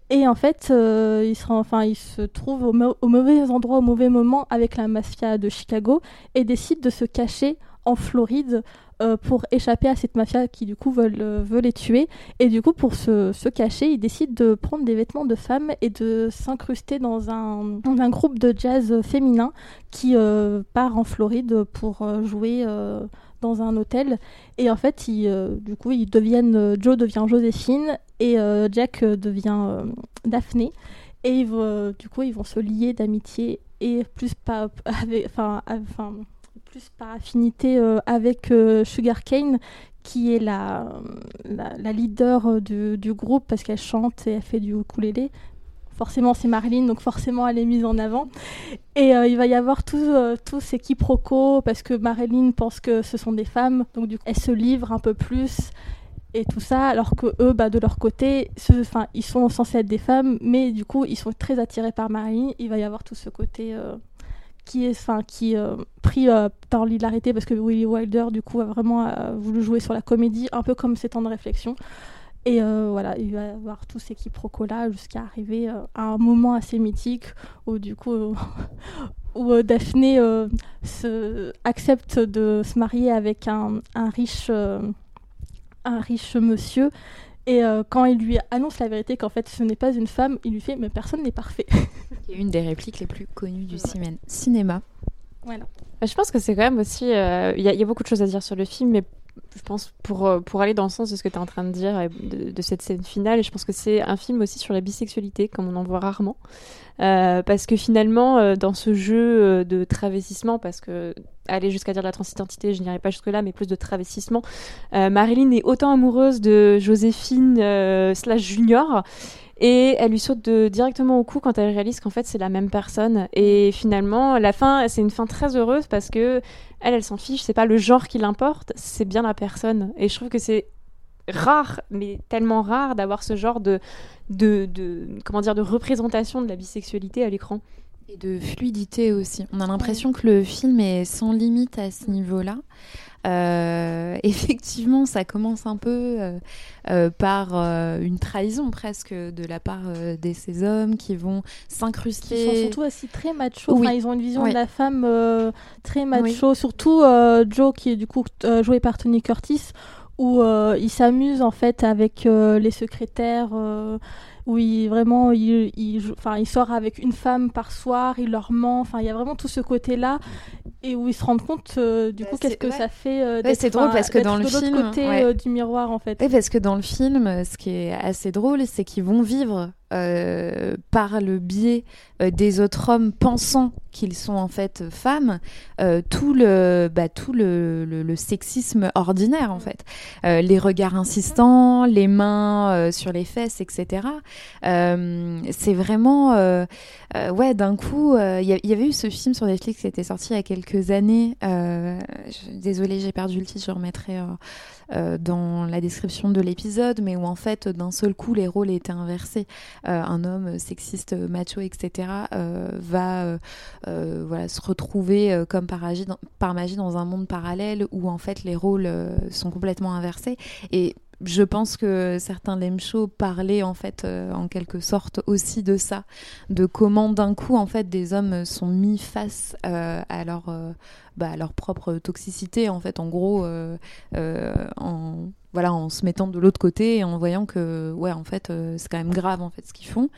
Et en fait, ils, se, enfin, ils se trouvent au, mauvais endroit au mauvais moment avec la mafia de Chicago et décident de se cacher en Floride euh, pour échapper à cette mafia qui du coup veut, euh, les tuer. Et du coup, pour se, se, cacher, ils décident de prendre des vêtements de femmes et de s'incruster dans un, dans un groupe de jazz féminin qui euh, part en Floride pour jouer dans un hôtel. Et en fait, ils, du coup, ils deviennent, Joe devient Joséphine et Jack devient Daphné. Et du coup, ils vont se lier d'amitié et plus pas enfin plus par affinité euh, avec euh, Sugar Cane, qui est la, la, leader du, du, groupe parce qu'elle chante et elle fait du ukulélé. Forcément, c'est Marilyn, donc forcément, elle est mise en avant. Et euh, il va y avoir tous euh, ces quiproquos parce que Marilyn pense que ce sont des femmes, donc du coup, elle se livre un peu plus et tout ça, alors que eux, bah, de leur côté, enfin, ils sont censés être des femmes, mais du coup, ils sont très attirés par Marilyn. Il va y avoir tout ce côté euh, qui est, enfin, qui euh, pris euh, par l'hilarité parce que Willy Wilder du coup a vraiment euh, voulu jouer sur la comédie, un peu comme ses temps de réflexion. Et voilà, il va avoir tous ces quiproquos là jusqu'à arriver à un moment assez mythique où du coup où Daphné accepte de se marier avec un, un riche un riche monsieur et euh, quand il lui annonce la vérité qu'en fait ce n'est pas une femme, il lui fait mais personne n'est parfait. C'est une des répliques les plus connues du ouais. cinéma. Voilà. Je pense que c'est quand même aussi. Il euh, y, y, a beaucoup de choses à dire sur le film, mais je pense pour, pour aller dans le sens de ce que tu es en train de dire de, de, cette scène finale, je pense que c'est un film aussi sur la bisexualité, comme on en voit rarement. Euh, parce que finalement, euh, dans ce jeu euh, de travestissement, parce que aller jusqu'à dire de la transidentité, je n'irai pas jusque-là, mais plus de travestissement, euh, Marilyn est autant amoureuse de Joséphine slash Junior. Et elle lui saute de, directement au cou quand elle réalise qu'en fait c'est la même personne. Et finalement, la fin, c'est une fin très heureuse parce que elle, elle s'en fiche. C'est pas le genre qui l'importe, c'est bien la personne. Et je trouve que c'est rare, mais tellement rare d'avoir ce genre de, de, de, comment dire, de représentation de la bisexualité à l'écran. Et de fluidité aussi. On a l'impression ouais. que le film est sans limite à ce niveau-là. Euh, effectivement, ça commence un peu euh, euh, par une trahison presque de la part de ces hommes qui vont s'incruster. sont surtout aussi très macho. Oui. Enfin, ils ont une vision Oui. de la femme très macho. Surtout Joe, qui est du coup joué par Tony Curtis, où euh, il s'amuse en fait avec euh, les secrétaires. euh, où il vraiment il sort avec une femme par soir, il leur ment. Enfin, il y a vraiment tout ce côté-là. Et où ils se rendent compte euh, du Bah, coup qu'est-ce que ouais. ça fait euh, d'être- c'est drôle parce que d'être dans le film, côté ouais. euh, du miroir en fait. Parce que dans le film, euh, ce qui est assez drôle, c'est qu'ils vont vivre euh, par le biais euh, des autres hommes pensant qu'ils sont en fait femmes, euh, tout le bah, tout le, le- le sexisme ordinaire en fait, Euh, les regards insistants, les mains sur les fesses, etc. C'est vraiment ouais d'un coup, il y, y avait eu ce film sur Netflix qui était sorti il y a quelques années. Désolée, j'ai perdu le titre, je remettrai. Euh, dans la description de l'épisode, mais où en fait d'un seul coup les rôles étaient inversés. Euh, un homme sexiste, macho, etc. euh, va se retrouver comme par par magie dans un monde parallèle où en fait les rôles sont complètement inversés et je pense que certains shows parlaient en fait euh, en quelque sorte aussi de ça, de comment d'un coup en fait des hommes sont mis face euh, à leur euh, bah, à leur propre toxicité en fait en gros en voilà en se mettant de l'autre côté et en voyant que ouais en fait c'est quand même grave en fait ce qu'ils font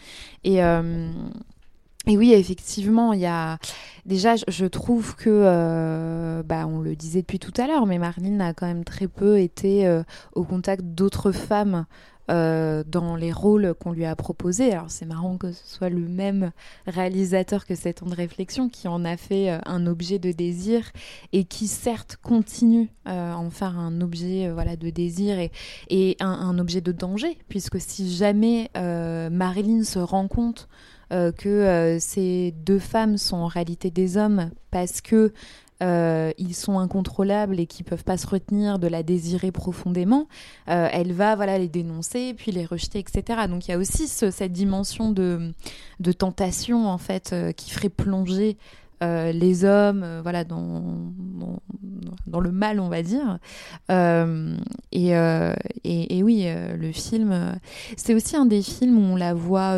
et oui, effectivement, il y a déjà, je, trouve que, euh, bah, on le disait depuis tout à l'heure, mais Marlene a quand même très peu été euh, au contact d'autres femmes euh, dans les rôles qu'on lui a proposés. Alors c'est marrant que ce soit le même réalisateur que cet temps de réflexion qui en a fait un objet de désir et qui certes continue à en faire un objet voilà de désir et, un, objet de danger, puisque si jamais Marilyn se rend compte euh, que euh, ces deux femmes sont en réalité des hommes parce que euh, ils sont incontrôlables et qu'ils peuvent pas se retenir de la désirer profondément, euh, elle va voilà les dénoncer puis les rejeter etc. Donc il y a aussi ce- cette dimension de, tentation en fait euh, qui ferait plonger euh, les hommes euh, voilà dans, dans, le mal on va dire. Euh, et, et, oui le film c'est aussi un des films où on la voit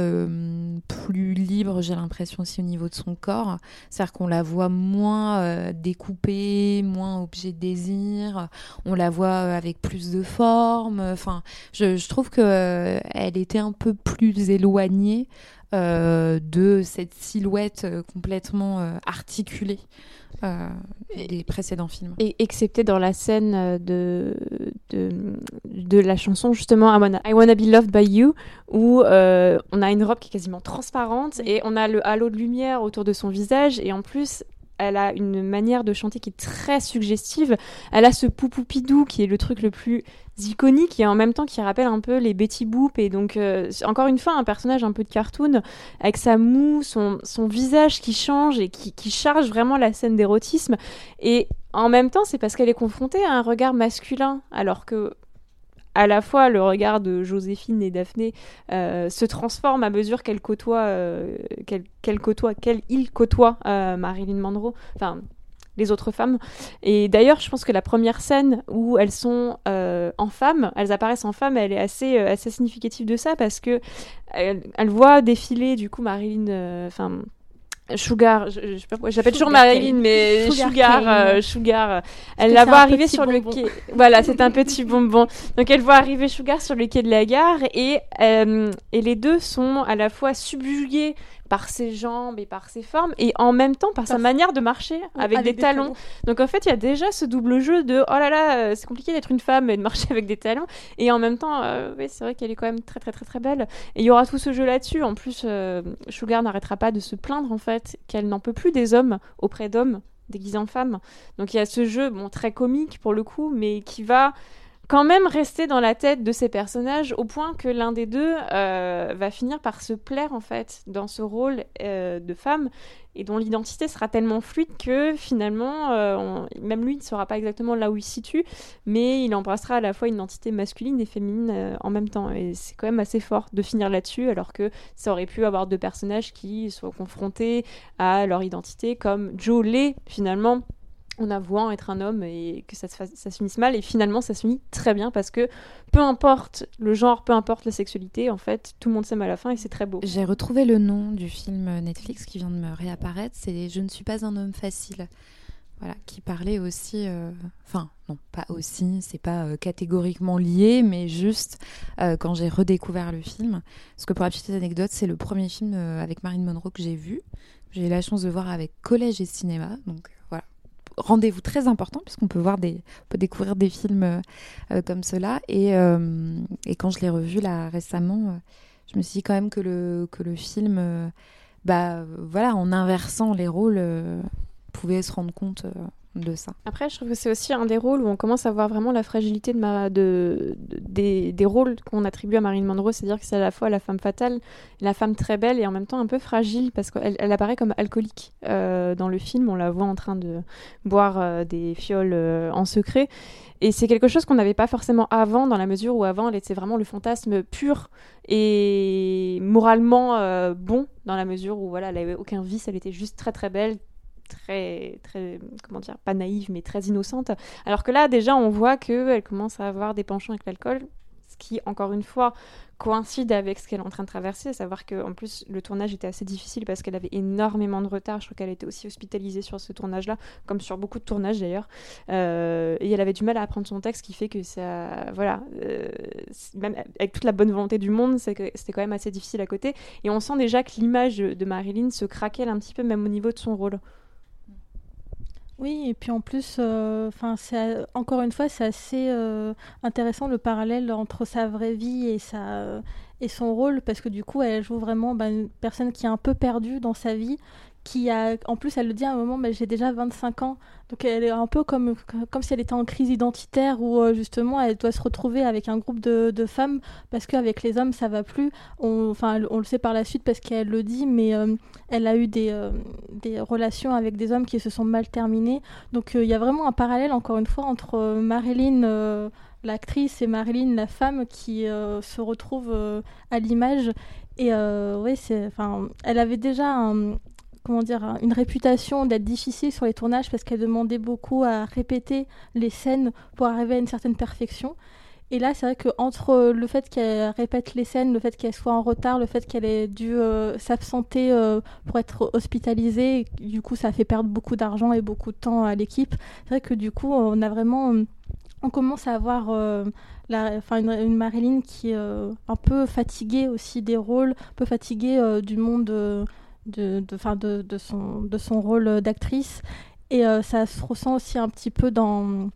plus libre j'ai l'impression aussi au niveau de son corps. C'est-à-dire qu'on la voit moins découpée moins objet de désir. On la voit avec plus de forme. Enfin je, je trouve que euh, elle était un peu plus éloignée de cette silhouette euh, complètement euh, articulée euh, des précédents films. Et excepté dans la scène euh, de, de, la chanson justement I Wanna, I Wanna Be Loved by You, où euh, on a une robe qui est quasiment transparente et on a le halo de lumière autour de son visage et en plus elle a une manière de chanter qui est très suggestive. Elle a ce poupoupidou qui est le truc le plus iconique et en même temps qui rappelle un peu les Betty Boop et donc euh, encore une fois un personnage un peu de cartoon avec sa moue, son, visage qui change et qui, charge vraiment la scène d'érotisme et en même temps c'est parce qu'elle est confrontée à un regard masculin alors que à la fois le regard de Joséphine et Daphné euh, se transforme à mesure qu'elle côtoie, euh, qu'elle côtoie, qu'elle il côtoie Marilyn Monroe, enfin les autres femmes. Et d'ailleurs, je pense que la première scène où elles sont euh, en femme, elles apparaissent en femme, elle est assez, euh, assez significative de ça parce que elle, elle voit défiler du coup Marilyn, euh, enfin. Sugar, je, je sais pas pourquoi, j'appelle toujours Marilyn, mais Sugar Sugar, euh, Sugar, elle la voit arriver sur le quai. Voilà, c'est un petit bonbon. Donc elle voit arriver Sugar sur le quai de la gare et, euh, et les deux sont à la fois subjugués par ses jambes et par ses formes et en même temps par sa manière de marcher avec, des, talons. Donc en fait, il y a déjà ce double jeu de oh là là, euh, c'est compliqué d'être une femme et de marcher avec des talons et en même temps, euh, oui, c'est vrai qu'elle est quand même très très très très belle et il y aura tout ce jeu là-dessus. En plus, euh, Sugar n'arrêtera pas de se plaindre en fait qu'elle n'en peut plus des hommes auprès d'hommes déguisés en femmes. Donc il y a ce jeu, bon, très comique pour le coup, mais qui va quand même rester dans la tête de ces personnages au point que l'un des deux euh, va finir par se plaire en fait dans ce rôle euh, de femme et dont l'identité sera tellement fluide que finalement euh, même lui ne saura pas exactement là où il se situe mais il embrassera à la fois une identité masculine et féminine en même temps. Et c'est quand même assez fort de finir là-dessus alors que ça aurait pu avoir deux personnages qui soient confrontés à leur identité comme Joe l'est finalement en avouant être un homme et que ça se, ça se finisse mal. Et finalement, ça se finit très bien parce que peu importe le genre, peu importe la sexualité, en fait, tout le monde s'aime à la fin et c'est très beau. J'ai retrouvé le nom du film Netflix qui vient de me réapparaître. C'est Je ne suis pas un homme facile. Voilà, qui parlait aussi. euh, Enfin, non, pas aussi, c'est pas euh, catégoriquement lié, mais juste euh, quand j'ai redécouvert le film. Parce que pour la petite anecdote, c'est le premier film avec Marine Monroe que j'ai vu. J'ai eu la chance de voir avec Collège et Cinéma. Donc. Rendez-vous très important puisqu'on peut voir des, peut découvrir des films euh, euh, comme cela. Et, euh, et quand je l'ai revu là récemment, je me suis dit quand même que le, que le film, bah voilà, en inversant les rôles, pouvait se rendre compte de ça. Après, je trouve que c'est aussi un des rôles où on commence à voir vraiment la fragilité de de, de- des, rôles qu'on attribue à Marilyn Monroe, c'est-à-dire que c'est à la fois la femme fatale, la femme très belle et en même temps un peu fragile parce qu'elle elle apparaît comme alcoolique euh, dans le film. On la voit en train de boire euh, des fioles euh, en secret. Et c'est quelque chose qu'on n'avait pas forcément avant, dans la mesure où avant, elle était vraiment le fantasme pur et moralement bon, dans la mesure où voilà, elle avait aucun vice, elle était juste très très belle, très très comment dire, pas naïve mais très innocente. Alors que là, déjà, on voit que elle commence à avoir des penchants avec l'alcool, ce qui encore une fois coïncide avec ce qu'elle est en train de traverser, à savoir que en plus le tournage était assez difficile parce qu'elle avait énormément de retard. Je crois qu'elle était aussi hospitalisée sur ce tournage-là, comme sur beaucoup de tournages d'ailleurs. Euh, et elle avait du mal à apprendre son texte, ce qui fait que ça, voilà, euh, même avec toute la bonne volonté du monde, c'était quand même assez difficile à côté. Et on sent déjà que l'image de Marilyn se craquelle un petit peu, même au niveau de son rôle. Oui, et puis en plus, euh, enfin, encore une fois, c'est assez euh, intéressant le parallèle entre sa vraie vie et sa euh, et son rôle, parce que du coup, elle joue vraiment bah, une personne qui est un peu perdue dans sa vie, qui a, en plus, elle le dit à un moment, mais j'ai déjà 25 ans, donc elle est un peu comme comme si elle était en crise identitaire, où euh, justement, elle doit se retrouver avec un groupe de, de femmes, parce qu'avec les hommes, ça va plus. On, enfin, on le sait par la suite parce qu'elle le dit, mais euh, elle a eu des, euh, des relations avec des hommes qui se sont mal terminées. Donc il y a vraiment un parallèle, encore une fois, entre Marilyn, l'actrice, et Marilyn, la femme, qui se retrouve à l'image. Et oui, c'est, enfin, elle avait déjà un- comment dire, un- une réputation d'être difficile sur les tournages parce qu'elle demandait beaucoup à répéter les scènes pour arriver à une certaine perfection. Et là, c'est vrai que entre le fait qu'elle répète les scènes, le fait qu'elle soit en retard, le fait qu'elle ait dû euh, s'absenter euh, pour être hospitalisée, du coup, ça fait perdre beaucoup d'argent et beaucoup de temps à l'équipe. C'est vrai que du coup, on a vraiment, euh, on commence à avoir la, une, Marilyn qui est un peu fatiguée aussi des rôles, un peu fatiguée du monde de, enfin, de, de son, de son rôle d'actrice. Et euh, ça se ressent aussi un petit peu dans,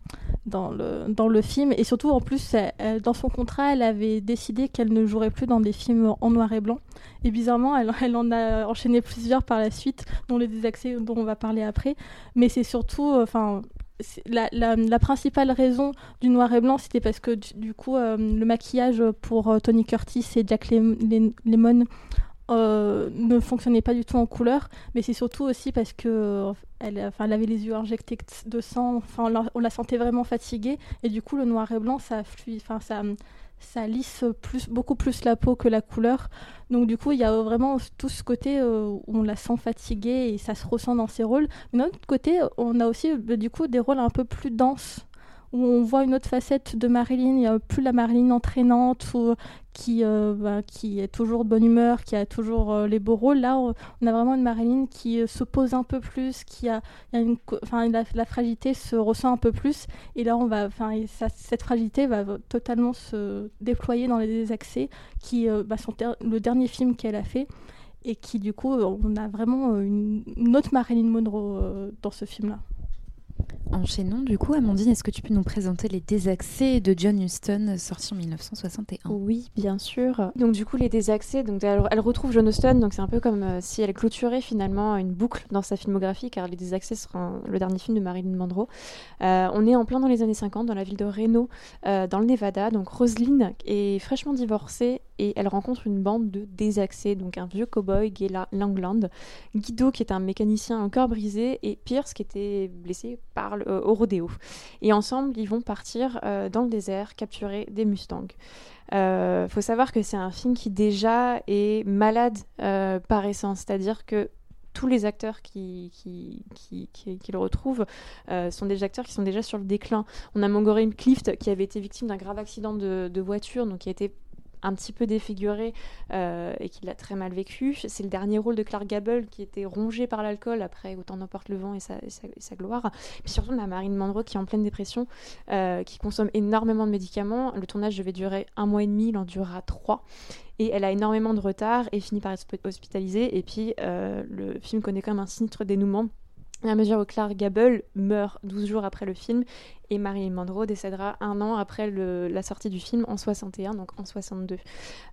dans, le, dans le film. Et surtout, en plus, dans son contrat, elle avait décidé qu'elle ne jouerait plus dans des films en noir et blanc. Et bizarrement, elle, elle en a enchaîné plusieurs par la suite, dont les désaccès dont on va parler après. Mais c'est surtout, euh, enfin, la, la, principale raison du noir et blanc, c'était parce que du, coup, euh, le maquillage pour Tony Curtis et Jack Lem- Lem- Lemmon euh, ne fonctionnait pas du tout en couleur, mais c'est surtout aussi parce que euh, elle, enfin, elle avait les yeux injectés de sang, enfin, on la, sentait vraiment fatiguée, et du coup, le noir et blanc, ça, enfin, ça, ça lisse beaucoup plus la peau que la couleur. Donc, du coup, il y a vraiment tout ce côté euh, où on la sent fatiguée et ça se ressent dans ses rôles. D'un autre côté, on a aussi, bah, du coup, des rôles un peu plus denses où on voit une autre facette de Marilyn, il n'y a plus la Marilyn entraînante euh, bah, qui est toujours de bonne humeur, qui a toujours euh, les beaux rôles. Là, on, a vraiment une Marilyn qui euh, se pose un peu plus, qui a, une, la, la fragilité se ressent un peu plus. Et là, on va, cette fragilité va totalement se déployer dans les désaccès, qui euh, bah, sont le dernier film qu'elle a fait. Et qui, du coup, on a vraiment une, une autre Marilyn Monroe dans ce film-là. Enchaînons du coup, Amandine, est-ce que tu peux nous présenter les désaccès de John Huston, sorti en 1961 Oui, bien sûr. Donc du coup, les désaccès, donc elle, retrouve John Huston, donc c'est un peu comme euh, si elle clôturait finalement une boucle dans sa filmographie, car les désaccès sera un- le dernier film de Marilyn Monroe. Euh, on est en plein dans les années 50, dans la ville de Reno, euh, dans le Nevada. Donc Roselyne est fraîchement divorcée et elle rencontre une bande de désaccès, donc un vieux cowboy, Langland, Guido qui est un mécanicien cœur brisé et Pierce qui était blessé par le- euh, au rodéo. Et ensemble, ils vont partir euh, dans le désert capturer des mustangs. Euh, faut savoir que c'est un film qui déjà est malade euh, par essence, c'est-à-dire que tous les acteurs qui, qui, qui, le retrouvent sont des acteurs qui sont déjà sur le déclin. On a Montgomery Clift qui avait été victime d'un grave accident de, de voiture, donc qui a été un petit peu défiguré euh, et qu'il a très mal vécu. C'est le dernier rôle de Clark Gable qui était rongé par l'alcool après Autant n'emporte le vent et sa, gloire. Puis surtout, on a Marine Monroe qui est en pleine dépression, euh, qui consomme énormément de médicaments. Le tournage devait durer un mois et demi, il en durera trois. Et elle a énormément de retard et finit par être hospitalisée. Et puis, euh, le film connaît quand même un sinistre dénouement. À mesure où Clark Gable meurt 12 jours après le film et Marilyn Monroe décédera un an après la sortie du film en 61, donc en 62.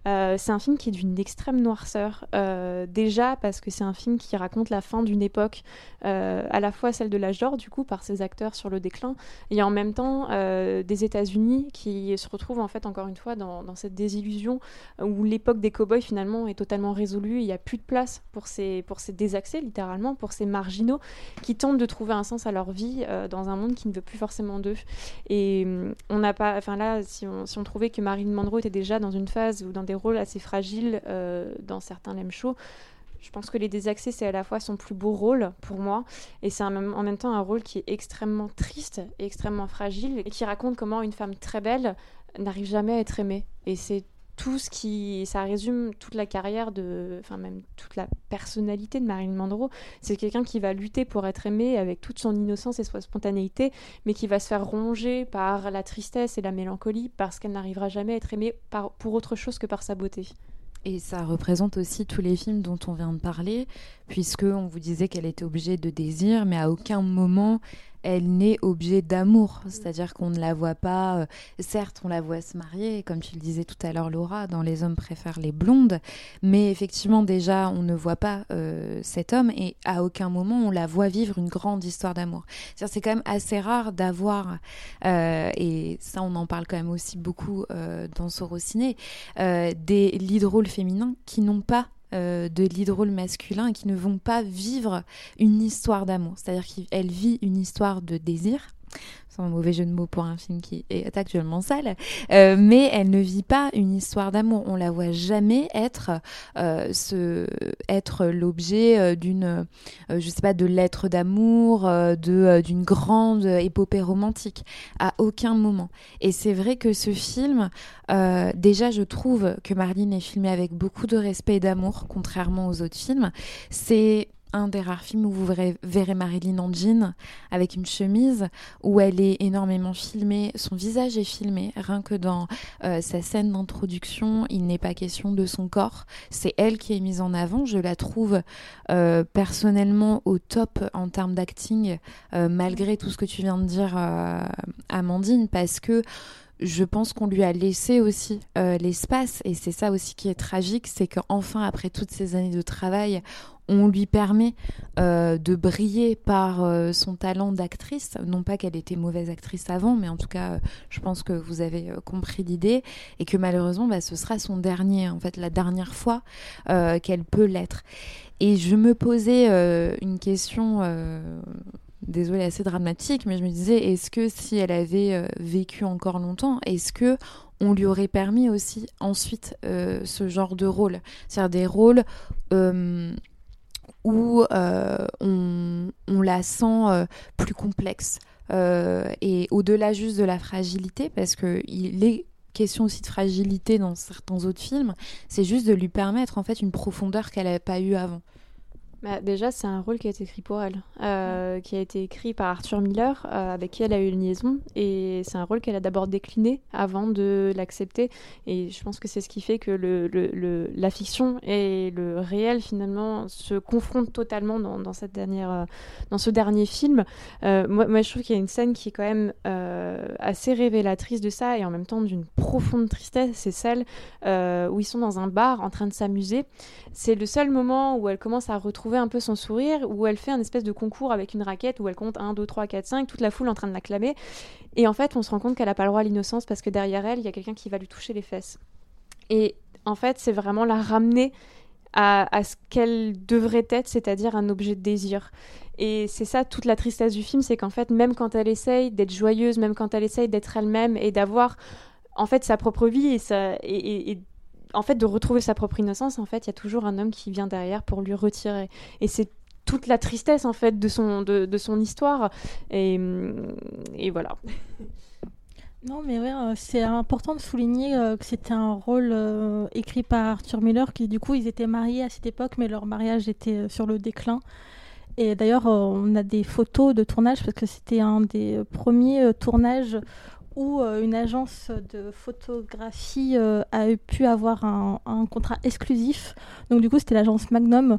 Euh, c'est un film qui est d'une extrême noirceur, euh, déjà parce que c'est un film qui raconte la fin d'une époque, euh, à la fois celle de l'âge d'or, du coup, par ses acteurs sur le déclin, et en même temps des États-Unis qui se retrouvent en fait encore une fois dans, cette désillusion où l'époque des cow-boys finalement est totalement résolue, il n'y a plus de place pour ces, pour ces désaxés, littéralement, pour ces marginaux qui tentent de trouver un sens à leur vie dans un monde qui ne veut plus forcément de et hum, on n'a pas, enfin là, si on, trouvait que Marilyn Monroe était déjà dans une phase ou dans des rôles assez fragiles euh, dans certains lem shows, je pense que les désaxés, c'est à la fois son plus beau rôle pour moi, et c'est en même temps un rôle qui est extrêmement triste et extrêmement fragile, et qui raconte comment une femme très belle n'arrive jamais à être aimée. Et c'est tout ce qui. Ça résume toute la carrière de. Enfin, même toute la personnalité de Marilyn Monroe. C'est quelqu'un qui va lutter pour être aimé avec toute son innocence et sa spontanéité, mais qui va se faire ronger par la tristesse et la mélancolie parce qu'elle n'arrivera jamais à être aimée par, pour autre chose que par sa beauté. Et ça représente aussi tous les films dont on vient de parler, puisque on vous disait qu'elle était obligée de désir, mais à aucun moment elle n'est objet d'amour, c'est-à-dire qu'on ne la voit pas, euh, certes on la voit se marier, comme tu le disais tout à l'heure Laura, dans Les hommes préfèrent les blondes, mais effectivement déjà on ne voit pas euh, cet homme et à aucun moment on la voit vivre une grande histoire d'amour. C'est quand même assez rare d'avoir, euh, et ça on en parle quand même aussi beaucoup dans Sorociné, des lead féminins qui n'ont pas euh, de l'hydrôle masculin qui ne vont pas vivre une histoire d'amour. C'est-à-dire qu'elle vit une histoire de désir, un mauvais jeu de mots pour un film qui est actuellement sale, euh, mais elle ne vit pas une histoire d'amour. On la voit jamais être euh, être l'objet euh, d'une, je sais pas, de lettres d'amour, de d'une grande épopée romantique à aucun moment. Et c'est vrai que ce film, déjà, je trouve que Marlene est filmée avec beaucoup de respect et d'amour, contrairement aux autres films. C'est un des rares films où vous verrez, Marilyn en jean avec une chemise où elle est énormément filmée, son visage est filmé, rien que dans euh, sa scène d'introduction, il n'est pas question de son corps, c'est elle qui est mise en avant, je la trouve euh, personnellement au top en termes d'acting, euh, malgré tout ce que tu viens de dire Amandine, parce que je pense qu'on lui a laissé aussi l'espace et c'est ça aussi qui est tragique, c'est qu'enfin après toutes ces années de travail, on lui permet euh, de briller par euh, son talent d'actrice. Non pas qu'elle était mauvaise actrice avant, mais en tout cas, euh, je pense que vous avez compris l'idée et que malheureusement, bah, ce sera son dernier, en fait, la dernière fois qu'elle peut l'être. Et je me posais une question. Désolée, assez dramatique, mais je me disais, est-ce que si elle avait vécu encore longtemps, est-ce que on lui aurait permis aussi ensuite ce genre de rôle, c'est-à-dire des rôles où euh, on, la sent euh, plus complexe. Euh, et au-delà juste de la fragilité, parce qu'il est question aussi de fragilité dans certains autres films, c'est juste de lui permettre en fait une profondeur qu'elle n'avait pas eue avant. Bah, déjà, c'est un rôle qui a été écrit pour elle, euh, qui a été écrit par Arthur Miller, euh, avec qui elle a eu une liaison. Et c'est un rôle qu'elle a d'abord décliné avant de l'accepter. Et je pense que c'est ce qui fait que le, le, la fiction et le réel, finalement, se confrontent totalement dans, dans cette dernière, euh, dans ce dernier film. moi, moi, je trouve qu'il y a une scène qui est quand même assez révélatrice de ça et en même temps d'une profonde tristesse. C'est celle où ils sont dans un bar en train de s'amuser. C'est le seul moment où elle commence à retrouver un peu son sourire, où elle fait un espèce de concours avec une raquette où elle compte 1, 2, 3, 4, 5, toute la foule en train de l'acclamer. Et en fait, on se rend compte qu'elle n'a pas le droit à l'innocence parce que derrière elle, il y a quelqu'un qui va lui toucher les fesses. Et en fait, c'est vraiment la ramener à, ce qu'elle devrait être, c'est-à-dire un objet de désir. Et c'est ça toute la tristesse du film, c'est qu'en fait, même quand elle essaye d'être joyeuse, même quand elle essaye d'être elle-même et d'avoir en fait sa propre vie et, sa, et en fait, de retrouver sa propre innocence, en fait, il y a toujours un homme qui vient derrière pour lui retirer. Et c'est toute la tristesse en fait de son, de, de son histoire. Et, et voilà. Non, mais ouais, euh, c'est important de souligner euh, que c'était un rôle euh, écrit par Arthur Miller, qui du coup, ils étaient mariés à cette époque, mais leur mariage était sur le déclin. Et d'ailleurs, on a des photos de tournage, parce que c'était un des premiers tournages où une agence de photographie a pu avoir un, un contrat exclusif. Donc du coup, c'était l'agence Magnum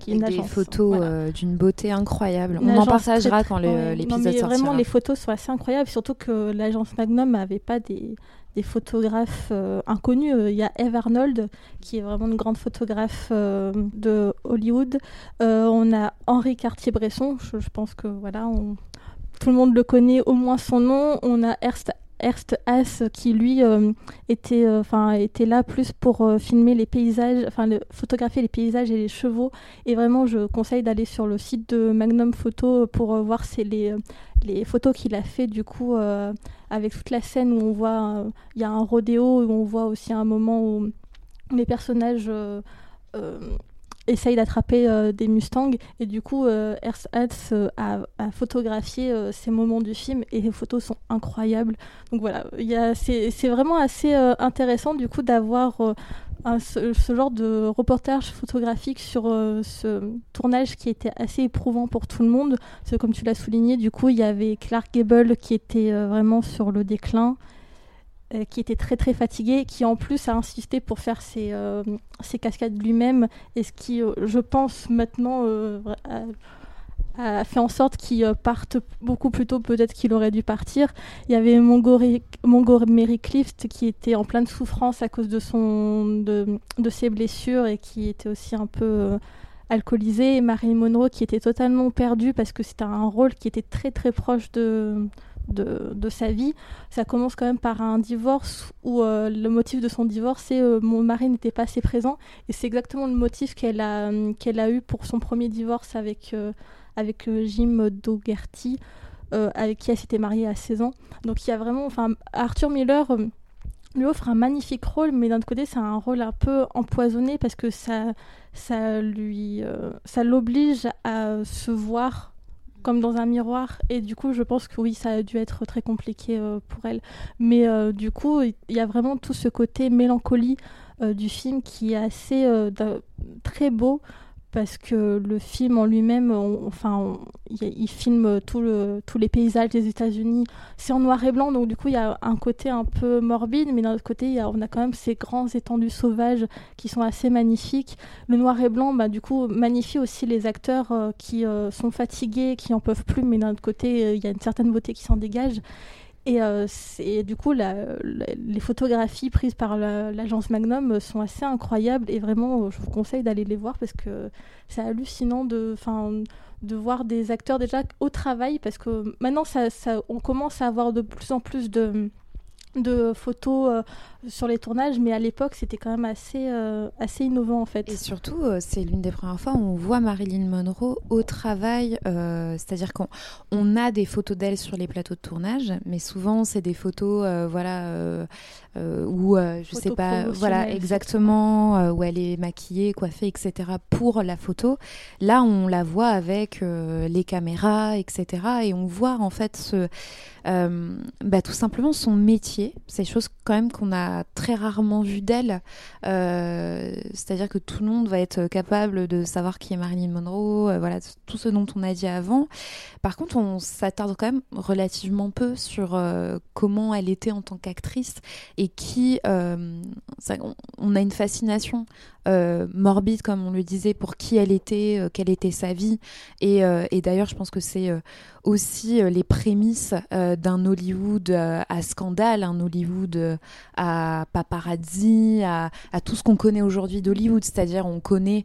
qui est des photos euh, d'une beauté incroyable. on en partagera quand l'épisode sortira. Vraiment, les photos sont assez incroyables, surtout que l'agence Magnum n'avait pas des, des photographes euh, inconnus. Il y a Eve Arnold, qui est vraiment une grande photographe euh, de Hollywood. on a Henri Cartier-Bresson, je, je, pense que voilà, on, tout le monde le connaît au moins son nom. On a Ernst Ernst Haas qui lui euh, était euh, était là plus pour euh, filmer les paysages enfin photographier les paysages et les chevaux et vraiment je conseille d'aller sur le site de Magnum Photo pour voir c'est les les photos qu'il a fait du coup avec toute la scène où on voit il y a un rodéo où on voit aussi un moment où les personnages essaye d'attraper euh, des Mustangs. Et du coup euh, euh, a, a, photographié euh, ces moments du film et les photos sont incroyables. Donc voilà c'est vraiment assez intéressant du coup d'avoir ce, ce, genre de reportage photographique sur ce tournage qui était assez éprouvant pour tout le monde. Parce que comme tu l'as souligné du coup il y avait Clark Gable qui était vraiment sur le déclin euh, qui était très très fatigué, qui en plus a insisté pour faire ses, euh, ses cascades lui-même, et ce qui, euh, je pense, maintenant a, fait en sorte qu'il parte beaucoup plus tôt peut-être qu'il aurait dû partir. Il y avait Montgomery, Montgomery Clift qui était en pleine souffrance à cause de, son, de, de ses blessures et qui était aussi un peu alcoolisé, et Marilyn Monroe qui était totalement perdue parce que c'était un rôle qui était très très proche de de, sa vie. Ça commence quand même par un divorce où euh, le motif de son divorce, c'est euh, mon mari n'était pas assez présent. Et c'est exactement le motif qu'elle a, qu'elle a eu pour son premier divorce avec, euh, avec Jim Dougherty, avec qui elle s'était mariée à 16 ans. Donc il y a vraiment, enfin, Arthur Miller lui offre un magnifique rôle, mais d'un autre côté, c'est un rôle un peu empoisonné parce que ça, ça lui, ça l'oblige à se voir comme dans un miroir. Et du coup, je pense que oui, ça a dû être très compliqué euh, pour elle. Mais euh, du coup, il y a vraiment tout ce côté mélancolie euh, du film qui est assez très beau parce que le film en lui-même, enfin, il filme tous les paysages des États-Unis. C'est en noir et blanc, donc du coup, il y a un côté un peu morbide, mais d'un autre côté, y on a quand même ces grands étendues sauvages qui sont assez magnifiques. Le noir et blanc, bah, du coup, magnifie aussi les acteurs euh, qui euh, sont fatigués, qui en peuvent plus, mais d'un autre côté, euh, il y a une certaine beauté qui s'en dégage. Et euh, du coup, les photographies prises par l'agence Magnum sont assez incroyables et vraiment, euh, je vous conseille d'aller les voir parce que c'est hallucinant de, de voir des acteurs déjà au travail parce que maintenant, ça, on commence à avoir de plus en plus de de photos euh, sur les tournages, mais à l'époque, c'était quand même assez, euh, assez innovant en fait. Et surtout, euh, c'est l'une des premières fois où on voit Marilyn Monroe au travail, c'est-à-dire qu'on on a des photos d'elle sur les plateaux de tournage, mais souvent c'est des photos, euh, voilà, euh, je sais pas, voilà, exactement, où elle est maquillée, coiffée, etc. pour la photo. Là, on la voit avec les caméras, etc. Et on voit en fait ce euh, bah, tout simplement son métier. C'est des choses quand même qu'on a très rarement vu d'elle. Euh, C'est-à-dire que tout le monde va être capable de savoir qui est Marilyn Monroe, euh, voilà, tout ce dont on a dit avant. Par contre, on s'attarde quand même relativement peu sur euh, comment elle était en tant qu'actrice et qui, euh, on, a une fascination morbide, comme on le disait, pour qui elle était, euh, quelle était sa vie. Et, euh, et d'ailleurs, je pense que c'est aussi les prémices d'un Hollywood à scandale, un Hollywood à paparazzi, à, à tout ce qu'on connaît aujourd'hui d'Hollywood. C'est-à-dire, on connaît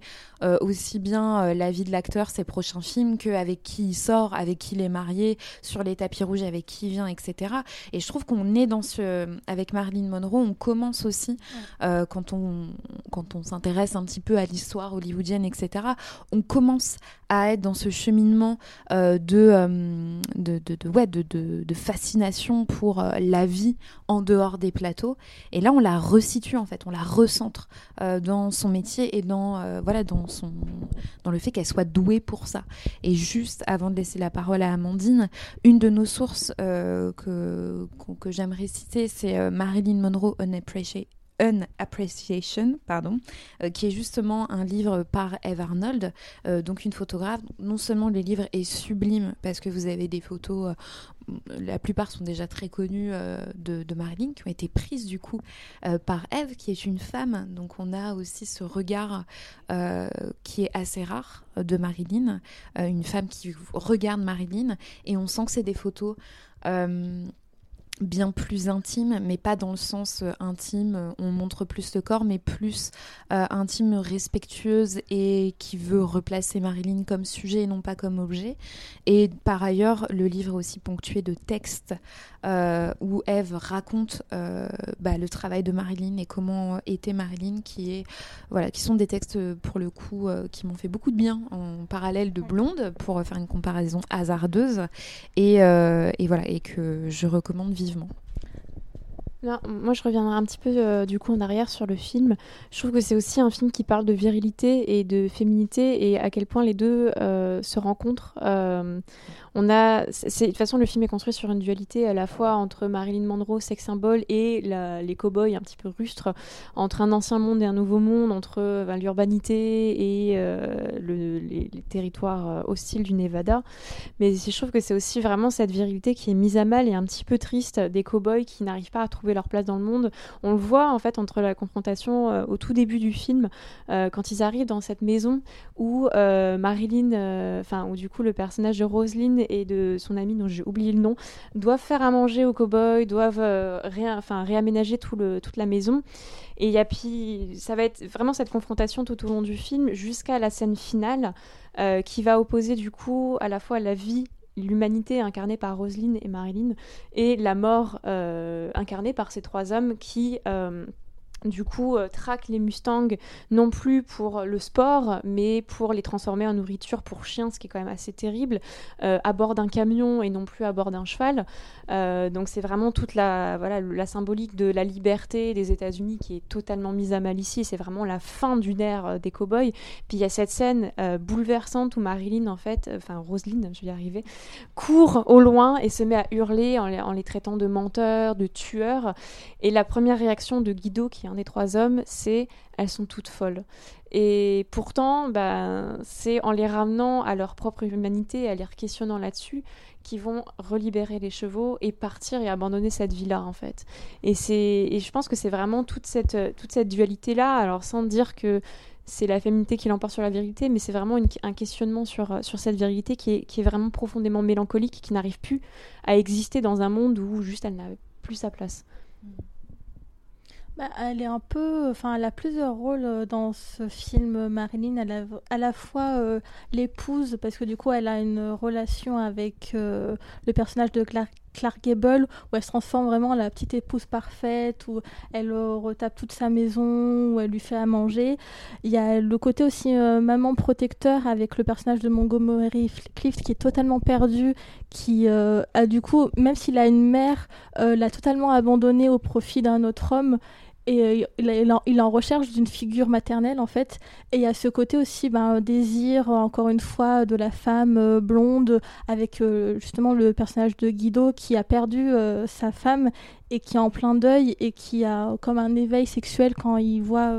aussi bien la vie de l'acteur, ses prochains films, qu'avec qui il sort, avec qui il est marié, sur les tapis rouges, avec qui il vient, etc. Et je trouve qu'on est dans ce. Avec Marilyn Monroe, on commence aussi, ouais. quand on, quand on s'intéresse s'intéresse un petit peu à l'histoire hollywoodienne, etc., on commence à être dans ce cheminement euh, de, euh, de, de, de, ouais, de, de, fascination pour euh, la vie en dehors des plateaux. Et là, on la resitue en fait, on la recentre dans son métier et dans, voilà, dans, son, dans le fait qu'elle soit douée pour ça. Et juste avant de laisser la parole à Amandine, une de nos sources que, que, j'aimerais citer, c'est Marilyn Monroe Unappreciated. Unappreciation, pardon, euh, qui est justement un livre par Eve Arnold, euh, donc une photographe. Non seulement le livre est sublime parce que vous avez des photos, euh, la plupart sont déjà très connues de, de, Marilyn, qui ont été prises du coup par Eve, qui est une femme. Donc on a aussi ce regard qui est assez rare de Marilyn, une femme qui regarde Marilyn, et on sent que c'est des photos bien plus intime, mais pas dans le sens euh, intime, euh, on montre plus le corps, mais plus euh, intime, respectueuse et qui veut replacer Marilyn comme sujet et non pas comme objet. Et par ailleurs, le livre est aussi ponctué de textes euh, où Eve raconte euh, bah, le travail de Marilyn et comment était Marilyn, qui, est, voilà, qui sont des textes pour le coup qui m'ont fait beaucoup de bien en parallèle de Blonde pour faire une comparaison hasardeuse et, et voilà et que je recommande vivement vivement. Moi, je reviendrai un petit peu euh, du coup en arrière sur le film. Je trouve que c'est aussi un film qui parle de virilité et de féminité et à quel point les deux euh, se rencontrent. Euh, on a, de toute façon, le film est construit sur une dualité à la fois entre Marilyn Monroe, sex symbole, et les cow-boys un petit peu rustres, entre un ancien monde et un nouveau monde, entre ben, l'urbanité et le, les, les, territoires hostiles du Nevada. Mais je trouve que c'est aussi vraiment cette virilité qui est mise à mal et un petit peu triste des cow-boys qui n'arrivent pas à trouver leur place dans le monde. On le voit en fait entre la confrontation euh, au tout début du film, euh, quand ils arrivent dans cette maison où euh, Marilyn, enfin où du coup le personnage de Roselyne et de son ami dont j'ai oublié le nom, doivent faire à manger aux cow-boys, doivent ré réaménager tout le, toute la maison. Et y a, puis, ça va être vraiment cette confrontation tout au long du film jusqu'à la scène finale qui va opposer du coup à la fois la vie l'humanité incarnée par Roselyne et Marilyn et la mort euh, incarnée par ces trois hommes qui euh, du coup euh, traquent les Mustangs non plus pour le sport mais pour les transformer en nourriture pour chiens ce qui est quand même assez terrible euh, à bord d'un camion et non plus à bord d'un cheval. Euh, donc c'est vraiment toute la voilà la symbolique de la liberté des États-Unis qui est totalement mise à mal ici. C'est vraiment la fin d'une ère euh, des cowboys. Puis il y a cette scène bouleversante où Marilyn en fait enfin Roselyne je vais y arriver court au loin et se met à hurler en les, en les traitant de menteurs de tueurs. Et la première réaction de Guido qui est un des trois hommes c'est elles sont toutes folles et pourtant, bah, c'est en les ramenant à leur propre humanité, à les questionnant là-dessus, qu'ils vont relibérer les chevaux et partir et abandonner cette vie-là, en fait. Et, et je pense que c'est vraiment toute cette, toute cette dualité-là, alors sans dire que c'est la féminité qui l'emporte sur la vérité, mais c'est vraiment un questionnement sur, sur cette vérité qui est, qui est vraiment profondément mélancolique, qui n'arrive plus à exister dans un monde où juste elle n'a plus sa place. Mmh. Bah, elle est un peu, enfin, elle a plusieurs rôles dans ce film. Marilyn, elle a à la fois euh, l'épouse, parce que du coup, elle a une relation avec euh, le personnage de Clark, Gable, où elle se transforme vraiment en la petite épouse parfaite, où elle euh, retape toute sa maison, où elle lui fait à manger. Il y a le côté aussi maman protecteur avec le personnage de Montgomery Clift qui est totalement perdu, qui a du coup, même s'il a une mère, l'a totalement abandonné au profit d'un autre homme et euh, il, en, en recherche d'une figure maternelle en fait. Et il y a ce côté aussi ben, désir encore une fois de la femme euh, blonde avec euh, justement le personnage de Guido qui a perdu sa femme et qui est en plein deuil et qui a comme un éveil sexuel quand il voit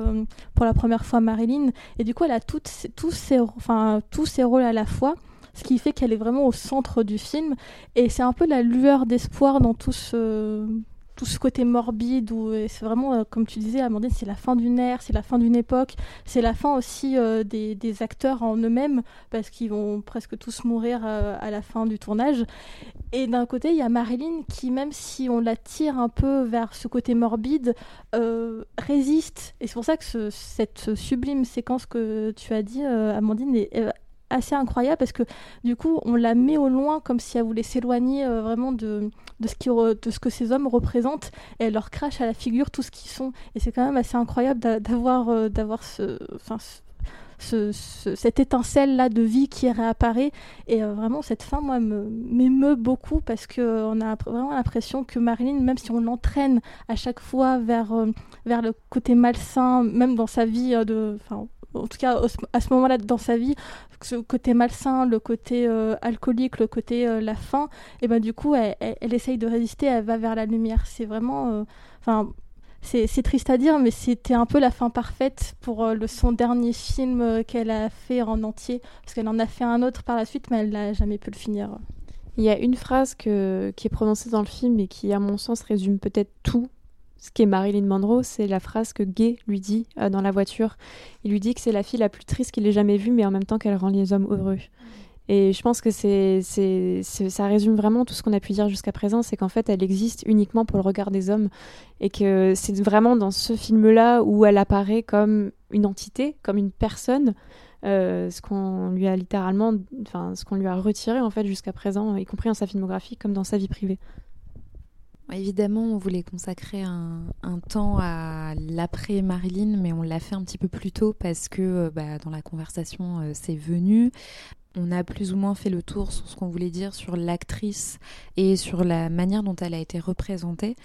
pour la première fois Marilyn. Et du coup elle a toutes, tous, enfin, tous ses rôles à la fois ce qui fait qu'elle est vraiment au centre du film. Et c'est un peu la lueur d'espoir dans tout ce tout ce côté morbide où c'est vraiment euh, comme tu disais Amandine c'est la fin d'une ère c'est la fin d'une époque c'est la fin aussi euh, des, des, acteurs en eux-mêmes parce qu'ils vont presque tous mourir euh, à la fin du tournage. Et d'un côté il y a Marilyn qui même si on la tire un peu vers ce côté morbide euh, résiste. Et c'est pour ça que ce, cette sublime séquence que tu as dit Amandine est, assez incroyable parce que du coup on la met au loin comme si elle voulait s'éloigner euh, vraiment de, de, ce qui de ce que ces hommes représentent et elle leur crache à la figure tout ce qu'ils sont. Et c'est quand même assez incroyable d'a- d'avoir euh, ce, ce, ce- ce- cette étincelle là de vie qui réapparaît. Et euh, vraiment cette fin moi me- m'émeut beaucoup parce que on a vraiment l'impression que Marilyn même si on l'entraîne à chaque fois vers vers le côté malsain même dans sa vie de en tout cas à ce moment-là dans sa vie ce côté malsain le côté euh, alcoolique le côté euh, la faim et ben du coup elle, elle, essaye de résister elle va vers la lumière c'est vraiment euh, enfin c'est triste à dire, mais c'était un peu la fin parfaite pour le, son dernier film qu'elle a fait en entier. Parce qu'elle en a fait un autre par la suite, mais elle n'a jamais pu le finir. Il y a une phrase qui est prononcée dans le film et qui, à mon sens, résume peut-être tout ce qu'est Marilyn Monroe. C'est la phrase que Gay lui dit euh, dans la voiture. Il lui dit que c'est la fille la plus triste qu'il ait jamais vue, mais en même temps qu'elle rend les hommes heureux. Et je pense que c'est, ça résume vraiment tout ce qu'on a pu dire jusqu'à présent, c'est qu'en fait, elle existe uniquement pour le regard des hommes, et que c'est vraiment dans ce film-là où elle apparaît comme une entité, comme une personne, euh, ce qu'on lui a littéralement, enfin, ce qu'on lui a retiré en fait jusqu'à présent, y compris dans sa filmographie comme dans sa vie privée. Évidemment, on voulait consacrer un, temps à l'après Marilyn, mais on l'a fait un petit peu plus tôt parce que euh, bah, dans la conversation, euh, c'est venu. On a plus ou moins fait le tour sur ce qu'on voulait dire sur l'actrice et sur la manière dont elle a été représentée.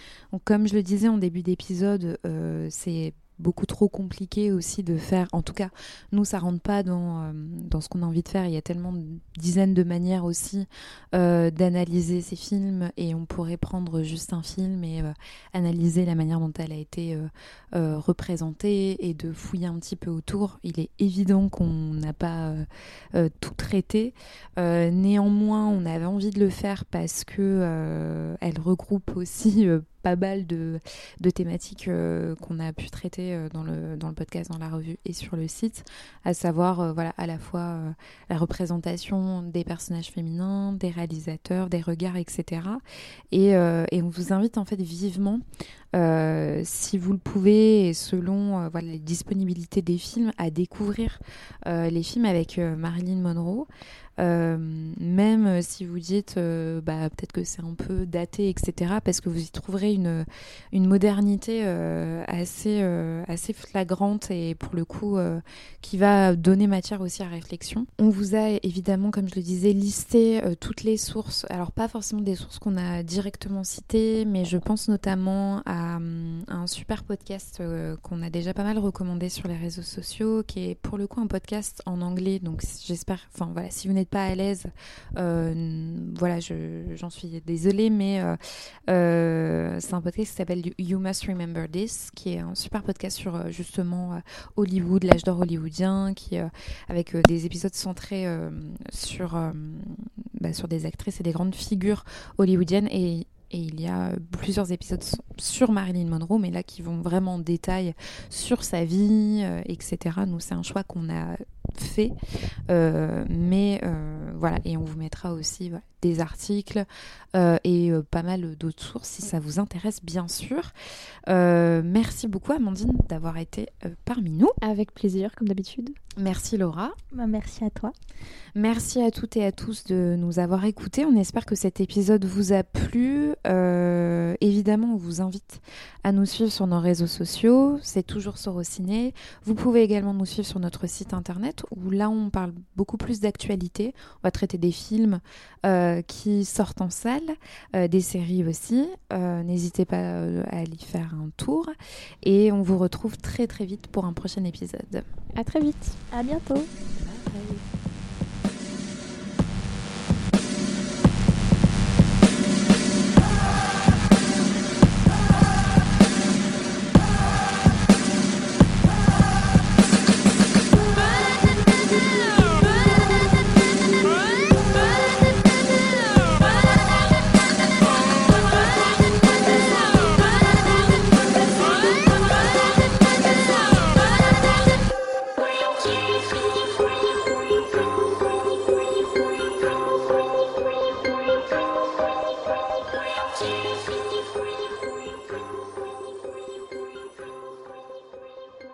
Comme je le disais en début d'épisode, euh, c'est beaucoup trop compliqué aussi de faire. En tout cas, nous, ça rentre pas dans, euh, dans ce qu'on a envie de faire. Il y a tellement de dizaines de manières aussi euh, d'analyser ces films et on pourrait prendre juste un film et euh, analyser la manière dont elle a été représentée et de fouiller un petit peu autour. Il est évident qu'on n'a pas tout traité. Néanmoins, on avait envie de le faire parce que elle regroupe aussi pas mal de, de thématiques euh, qu'on a pu traiter euh, dans, le, dans le podcast, dans la revue et sur le site, à savoir euh, voilà, à la fois la représentation des personnages féminins, des réalisateurs, des regards, etc. Et, et on vous invite en fait vivement, euh, si vous le pouvez, selon euh, les disponibilités des films, à découvrir euh, les films avec Marilyn Monroe. Même si vous dites bah, peut-être que c'est un peu daté, etc., parce que vous y trouverez une, modernité assez, flagrante et pour le coup qui va donner matière aussi à réflexion. On vous a évidemment, comme je le disais, listé toutes les sources, alors pas forcément des sources qu'on a directement citées, mais je pense notamment à, hum, un super podcast euh, qu'on a déjà pas mal recommandé sur les réseaux sociaux, qui est pour le coup un podcast en anglais, donc j'espère, enfin voilà, si vous n'êtes pas à l'aise, euh, voilà, je- j'en suis désolée, mais euh, euh, c'est un podcast qui s'appelle You Must Remember This, qui est un super podcast sur euh, justement euh, Hollywood, l'âge d'or hollywoodien, qui euh, avec euh, des épisodes centrés euh, sur euh, bah, sur des actrices et des grandes figures hollywoodiennes et il y a plusieurs épisodes sur Marilyn Monroe, mais là qui vont vraiment en détail sur sa vie, euh, etc. Nous, c'est un choix qu'on a fait, euh, mais euh, voilà, et on vous mettra aussi voilà, des articles euh, et euh, pas mal d'autres sources si ça vous intéresse, bien sûr. Euh, merci beaucoup, Amandine, d'avoir été euh, parmi nous. Avec plaisir, comme d'habitude. Merci, Laura. Bah, merci à toi. Merci à toutes et à tous de nous avoir écoutés. On espère que cet épisode vous a plu. Euh, évidemment, on vous invite à nous suivre sur nos réseaux sociaux. C'est toujours Sorociné. Vous pouvez également nous suivre sur notre site internet où là, on parle beaucoup plus d'actualité. On va traiter des films euh, qui sortent en salle, euh, des séries aussi. Euh, N'hésitez pas à aller faire un tour. Et on vous retrouve très très vite pour un prochain épisode. À très vite. À bientôt. Bye.